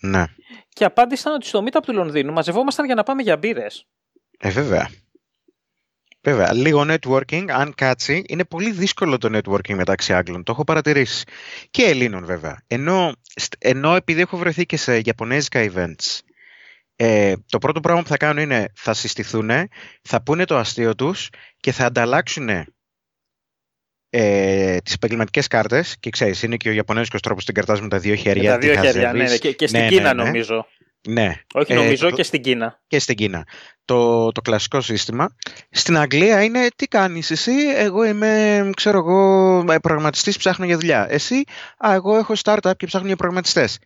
Ναι. Και απάντησαν ότι στο meetup του Λονδίνου μαζευόμασταν για να πάμε για μπύρες. Ε, βέβαια. Βέβαια, λίγο networking, αν κάτσει, είναι πολύ δύσκολο το networking μεταξύ Άγγλων. Το έχω παρατηρήσει. Και Ελλήνων, βέβαια. Ενώ, ενώ επειδή έχω βρεθεί και σε Ιαπωνέζικα events ε, το πρώτο πράγμα που θα κάνουν είναι θα συστηθούν, θα πούνε το αστείο τους και θα ανταλλάξουν ε, τις επαγγελματικές κάρτες και ξέρεις είναι και ο Ιαπωνέζικος τρόπος την καρτάς με τα δύο χέρια. Με τα δύο χέρια, ναι, ναι, και, και στην ναι, Κίνα ναι, ναι. νομίζω. Ναι. Όχι νομίζω ε, και στην Κίνα. Και στην Κίνα. Το, το κλασικό σύστημα. Στην Αγγλία είναι τι κάνεις εσύ, εγώ είμαι ξέρω εγώ προγραμματιστής ψάχνω για δουλειά. Εσύ, α, εγώ έχω startup και ψάχνω για προγραμματιστές.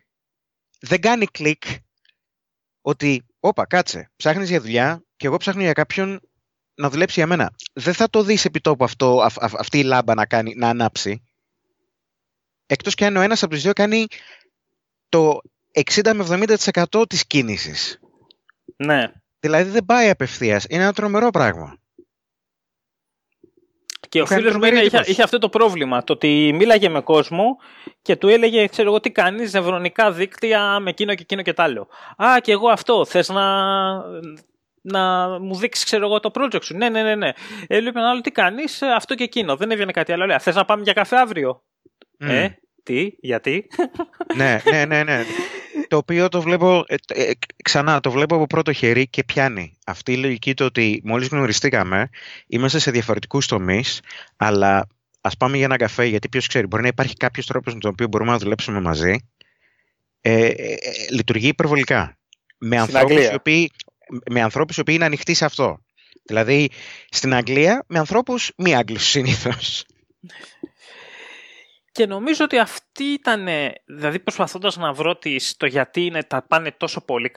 Δεν κάνει κλικ ότι, όπα, κάτσε, ψάχνεις για δουλειά και εγώ ψάχνω για κάποιον να δουλέψει για μένα. Δεν θα το δεις επί τόπου αυτό, α, α, αυτή η λάμπα να, κάνει, να ανάψει. Εκτός και αν ο ένας από τους δύο κάνει το 60 με 70% της κίνησης. Ναι. Δηλαδή δεν πάει απευθείας. Είναι ένα τρομερό πράγμα. Και ο φίλος μου είχε, είχε, αυτό το πρόβλημα. Το ότι μίλαγε με κόσμο και του έλεγε, ξέρω εγώ, τι κάνεις, νευρονικά δίκτυα με εκείνο και εκείνο και τ' άλλο. Α, και εγώ αυτό. Θες να, να μου δείξεις, ξέρω εγώ, το project σου. Ναι, ναι, ναι. ναι. Έλεγε ένα άλλο, τι κάνεις, αυτό και εκείνο. Δεν έβγαινε κάτι άλλο. Θες να πάμε για καφέ αύριο; Ε, τι, γιατί; ναι, ναι, ναι, ναι. το οποίο το βλέπω, ε, ε, ξανά, το βλέπω από πρώτο χέρι και πιάνει. Αυτή η λογική το ότι μόλις γνωριστήκαμε, είμαστε σε διαφορετικούς τομείς, αλλά ας πάμε για ένα καφέ, γιατί ποιος ξέρει, μπορεί να υπάρχει κάποιος τρόπος με τον οποίο μπορούμε να δουλέψουμε μαζί. Ε, ε, λειτουργεί υπερβολικά. Με ανθρώπους, οι οποίοι, με ανθρώπους οι οποίοι είναι ανοιχτοί σε αυτό. Δηλαδή, στην Αγγλία, με ανθρώπους μη Άγγλους συνήθως. Και νομίζω ότι αυτή ήταν, δηλαδή προσπαθώντας να βρω το γιατί είναι, τα πάνε τόσο πολύ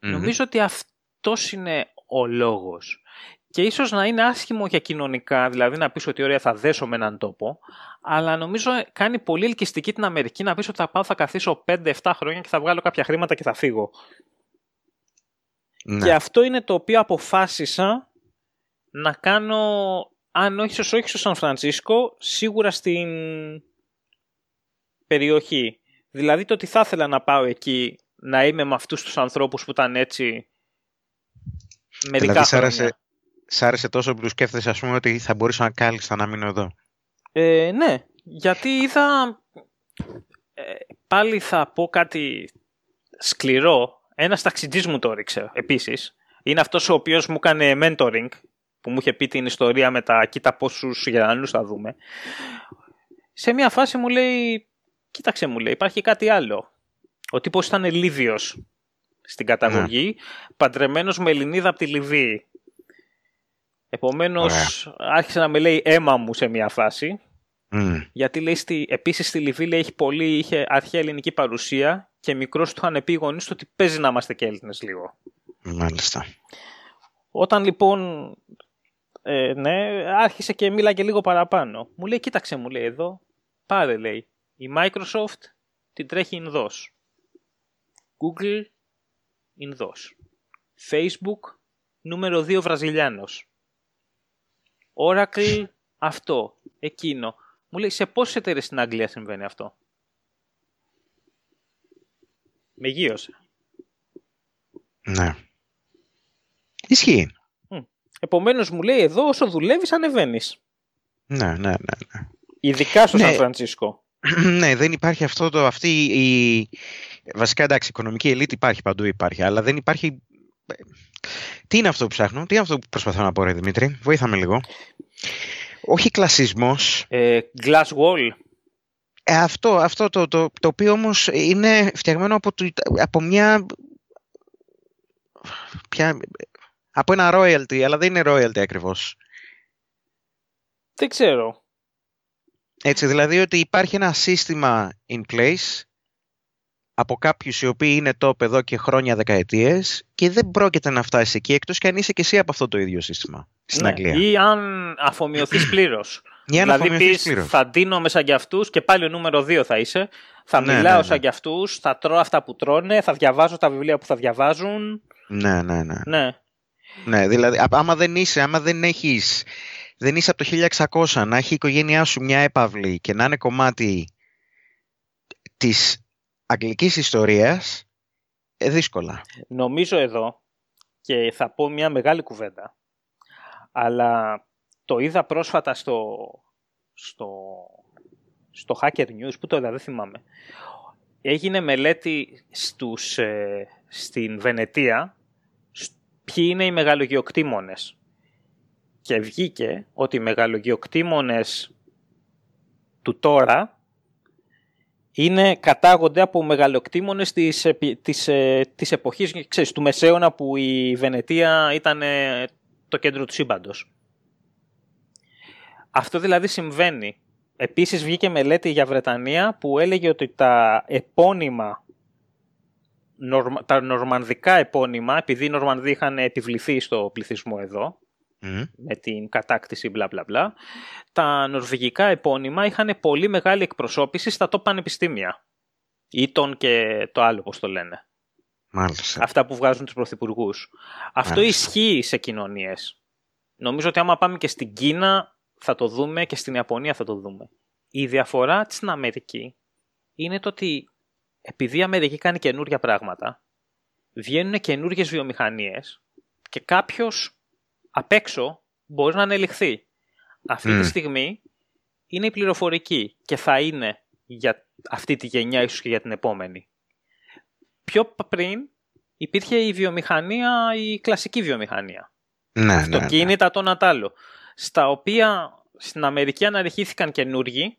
νομίζω ότι αυτός είναι ο λόγος. Και ίσως να είναι άσχημο για κοινωνικά, δηλαδή να πεις ότι ωραία θα δέσω με έναν τόπο, αλλά νομίζω κάνει πολύ ελκυστική την Αμερική να πεις ότι θα πάω, θα καθίσω 5-7 χρόνια και θα βγάλω κάποια χρήματα και θα φύγω. Ναι. Και αυτό είναι το οποίο αποφάσισα να κάνω αν όχι, όχι στο Σαν Φρανσίσκο, σίγουρα στην περιοχή. Δηλαδή το ότι θα ήθελα να πάω εκεί, να είμαι με αυτούς τους ανθρώπους που ήταν έτσι μερικά δηλαδή, χρόνια. Άρεσε, σ' άρεσε τόσο που σκέφτεσαι, ας πούμε, ότι θα μπορούσα να κάλυψα να μείνω εδώ; Ε, ναι, γιατί είδα... Ε, πάλι θα πω κάτι σκληρό. Ένας ταξιτζής μου το έριξε επίσης. Είναι αυτός ο οποίος μου έκανε mentoring, που μου είχε πει την ιστορία με τα κοίτα πόσους Γερμανούς θα δούμε. Σε μια φάση μου λέει, κοίταξε μου λέει, υπάρχει κάτι άλλο. Ο τύπος ήταν Λίβιος στην καταγωγή, ναι. παντρεμένος με Ελληνίδα από τη Λιβύη. Επομένως άρχισε να με λέει αίμα μου σε μια φάση. Γιατί λέει, στη, επίσης στη Λιβύη λέει, έχει πολύ, είχε αρχαία ελληνική παρουσία και μικρός του είχαν πει οι ότι παίζει να είμαστε και Έλληνες λίγο. Μάλιστα. Όταν λοιπόν ε, ναι, άρχισε και μίλαγε λίγο παραπάνω. Μου λέει, κοίταξε μου λέει εδώ, πάρε λέει, η Microsoft την τρέχει in DOS. Google in DOS. Facebook νούμερο 2 Βραζιλιάνος. Oracle αυτό, εκείνο. Μου λέει σε πόσες εταιρείες στην Αγγλία συμβαίνει αυτό; Με γύρωσε. Ναι. Ισχύει. Επομένως μου λέει εδώ όσο δουλεύεις ανεβαίνεις. Ναι, ναι, ναι. ναι. Ειδικά στο ναι. Σαν Φρανσίσκο. ναι, δεν υπάρχει αυτό το, αυτή η... Βασικά εντάξει, η οικονομική ελίτ υπάρχει, παντού υπάρχει, αλλά δεν υπάρχει... Τι είναι αυτό που ψάχνω, τι είναι αυτό που προσπαθώ να πω ρε Δημήτρη, βοήθαμε λίγο. Όχι κλασισμός. Ε, glass wall. Ε, αυτό, αυτό το, το, το, οποίο όμως είναι φτιαγμένο από, από μια... Ποια, από ένα royalty, αλλά δεν είναι royalty ακριβώς. Δεν ξέρω. Έτσι, δηλαδή ότι υπάρχει ένα σύστημα in place από κάποιους οι οποίοι είναι top εδώ και χρόνια, δεκαετίες και δεν πρόκειται να φτάσει εκεί εκτός και αν είσαι και εσύ από αυτό το ίδιο σύστημα στην ναι, Αγγλία. Ή αν αφομοιωθείς πλήρως. Δηλαδή πεις θα δίνω σαν κι αυτούς και πάλι ο νούμερο 2 θα είσαι. Θα ναι, μιλάω ναι, σαν κι αυτούς, θα τρώω αυτά που τρώνε, θα διαβάζω τα βιβλία που θα διαβάζουν. Ναι, ναι, ναι. ναι. Ναι, δηλαδή άμα δεν είσαι, άμα δεν έχεις, δεν είσαι από το 1600 να έχει η οικογένειά σου μια έπαυλη και να είναι κομμάτι της αγγλικής ιστορίας, ε, δύσκολα. Νομίζω εδώ και θα πω μια μεγάλη κουβέντα, αλλά το είδα πρόσφατα στο, στο, στο Hacker News, που το είδα, δεν θυμάμαι. Έγινε μελέτη στους, ε, στην Βενετία ποιοι είναι οι μεγαλογιοκτήμονες. Και βγήκε ότι οι μεγαλογιοκτήμονες του τώρα είναι, κατάγονται από μεγαλοκτήμονες της, της, ε, της εποχής ξέρεις, του Μεσαίωνα που η Βενετία ήταν το κέντρο του σύμπαντος. Αυτό δηλαδή συμβαίνει. Επίσης βγήκε μελέτη για Βρετανία που έλεγε ότι τα επώνυμα τα νορμανδικά επώνυμα, επειδή οι Νορμανδοί είχαν επιβληθεί στο πληθυσμό εδώ, με την κατάκτηση μπλα μπλα μπλα, τα νορβηγικά επώνυμα είχαν πολύ μεγάλη εκπροσώπηση στα top πανεπιστήμια. Ήτον και το άλλο, πώς το λένε. Μάλιστα. Αυτά που βγάζουν τους πρωθυπουργούς. Αυτό ισχύει σε κοινωνίες. Νομίζω ότι άμα πάμε και στην Κίνα θα το δούμε και στην Ιαπωνία θα το δούμε. Η διαφορά στην Αμερική είναι το ότι επειδή η Αμερική κάνει καινούργια πράγματα, βγαίνουν καινούργιες βιομηχανίες και κάποιος απ' έξω μπορεί να ανελιχθεί. Αυτή τη στιγμή είναι η πληροφορική και θα είναι για αυτή τη γενιά, ίσως και για την επόμενη. Πιο πριν υπήρχε η βιομηχανία, η κλασική βιομηχανία. Ναι, Αυτοκίνητα, ναι, το Νατάλο. Στα οποία στην Αμερική αναρριχήθηκαν καινούργοι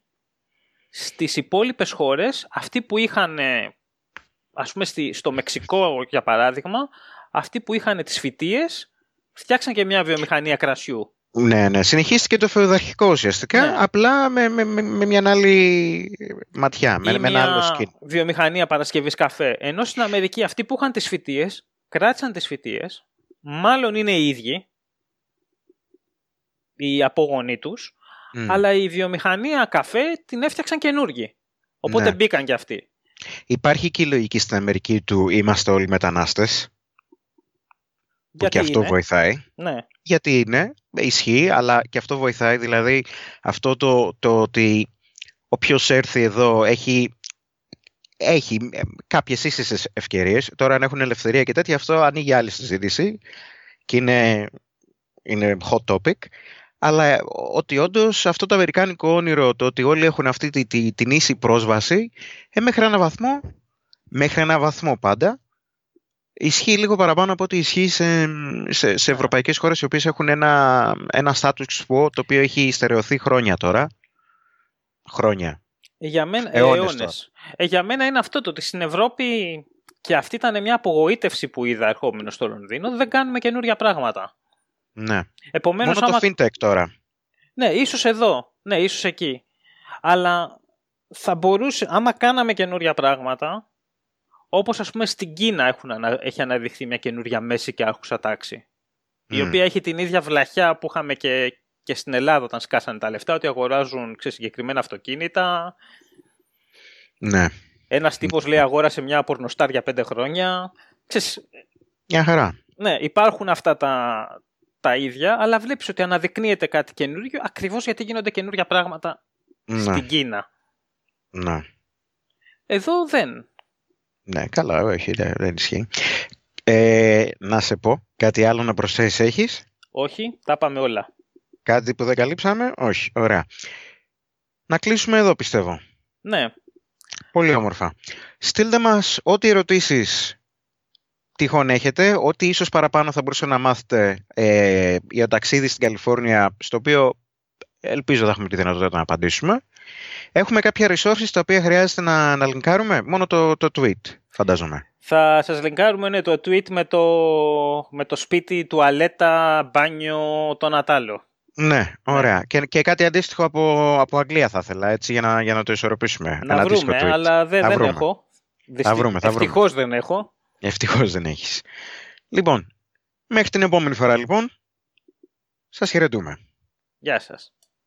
στις υπόλοιπες χώρες, αυτοί που είχαν, ε, ας πούμε στο Μεξικό για παράδειγμα, αυτοί που είχαν τις φυτίες, φτιάξαν και μια βιομηχανία κρασιού. Ναι, ναι. Συνεχίστηκε το φεουδαρχικό ουσιαστικά, ναι. απλά με, με, με, με, μια άλλη ματιά, με, με ένα άλλο σκύλο. βιομηχανία παρασκευής καφέ. Ενώ στην Αμερική αυτοί που είχαν τις φυτίες, κράτησαν τις φυτίες, μάλλον είναι οι ίδιοι, οι απόγονοί τους, αλλά η βιομηχανία καφέ την έφτιαξαν καινούργοι. Οπότε ναι. μπήκαν κι αυτοί. Υπάρχει και η λογική στην Αμερική του είμαστε όλοι μετανάστες. Που και αυτό βοηθάει. Ναι. Γιατί είναι, ισχύει, αλλά και αυτό βοηθάει. Δηλαδή, αυτό το, το ότι όποιος έρθει εδώ έχει, έχει κάποιες ίσες ευκαιρίες. Τώρα, αν έχουν ελευθερία και τέτοια, αυτό ανοίγει άλλη συζήτηση και είναι, είναι hot topic. Αλλά ότι όντως αυτό το αμερικάνικο όνειρο, το ότι όλοι έχουν αυτή τη, τη, την ίση πρόσβαση, ε, μέχρι ένα βαθμό, μέχρι ένα βαθμό πάντα, Ισχύει λίγο παραπάνω από ό,τι ισχύει σε, σε, σε ευρωπαϊκές χώρες οι οποίες έχουν ένα, ένα status quo το οποίο έχει στερεωθεί χρόνια τώρα. Χρόνια. Ε, για μένα, αιώνες. Ε, για μένα είναι αυτό το ότι στην Ευρώπη και αυτή ήταν μια απογοήτευση που είδα ερχόμενο στο Λονδίνο. Δεν κάνουμε καινούργια πράγματα. Ναι. Επομένως, Μόνο το fintech τώρα. Ναι, ίσως εδώ. Ναι, ίσως εκεί. Αλλά θα μπορούσε, άμα κάναμε καινούργια πράγματα, όπως ας πούμε στην Κίνα έχουν, έχει αναδειχθεί μια καινούρια μέση και άρχουσα τάξη. Η οποία έχει την ίδια βλαχιά που είχαμε και, και στην Ελλάδα όταν σκάσανε τα λεφτά, ότι αγοράζουν ξέρεις, συγκεκριμένα αυτοκίνητα. Ναι. Ένας τύπος λέει αγόρασε μια πορνοστάρ για πέντε χρόνια. Ξέρεις, μια χαρά. Ναι, υπάρχουν αυτά τα, τα ίδια, αλλά βλέπεις ότι αναδεικνύεται κάτι καινούργιο ακριβώς γιατί γίνονται καινούργια πράγματα ναι. στην Κίνα. Ναι. Εδώ δεν. Ναι, καλά, όχι, δεν ισχύει. Ε, να σε πω, κάτι άλλο να προσθέσεις έχεις; Όχι, τα πάμε όλα. Κάτι που δεν καλύψαμε; Όχι, ωραία. Να κλείσουμε εδώ πιστεύω. Ναι. Πολύ όμορφα. Στείλτε μας ό,τι ερωτήσεις τυχόν έχετε, ό,τι ίσως παραπάνω θα μπορούσατε να μάθετε ε, για το ταξίδι στην Καλιφόρνια, στο οποίο ελπίζω θα έχουμε τη δυνατότητα να απαντήσουμε. Έχουμε κάποια resources τα οποία χρειάζεται να, να λινκάρουμε; Μόνο το, το tweet, φαντάζομαι. Θα σας λινκάρουμε ναι, το tweet με το, με το σπίτι, τουαλέτα, μπάνιο, το Νατάλο. Ναι, ωραία. Ναι. Και, και κάτι αντίστοιχο από, από Αγγλία θα ήθελα, έτσι, για να, για να το ισορροπήσουμε. Να Ένα βρούμε, tweet. αλλά δεν, δεν έχω. Θα βρούμε, θα βρούμε. Ευτυχώς δεν έχω. Ευτυχώς δεν έχεις. Λοιπόν, μέχρι την επόμενη φορά λοιπόν, σας χαιρετούμε. Γεια σας.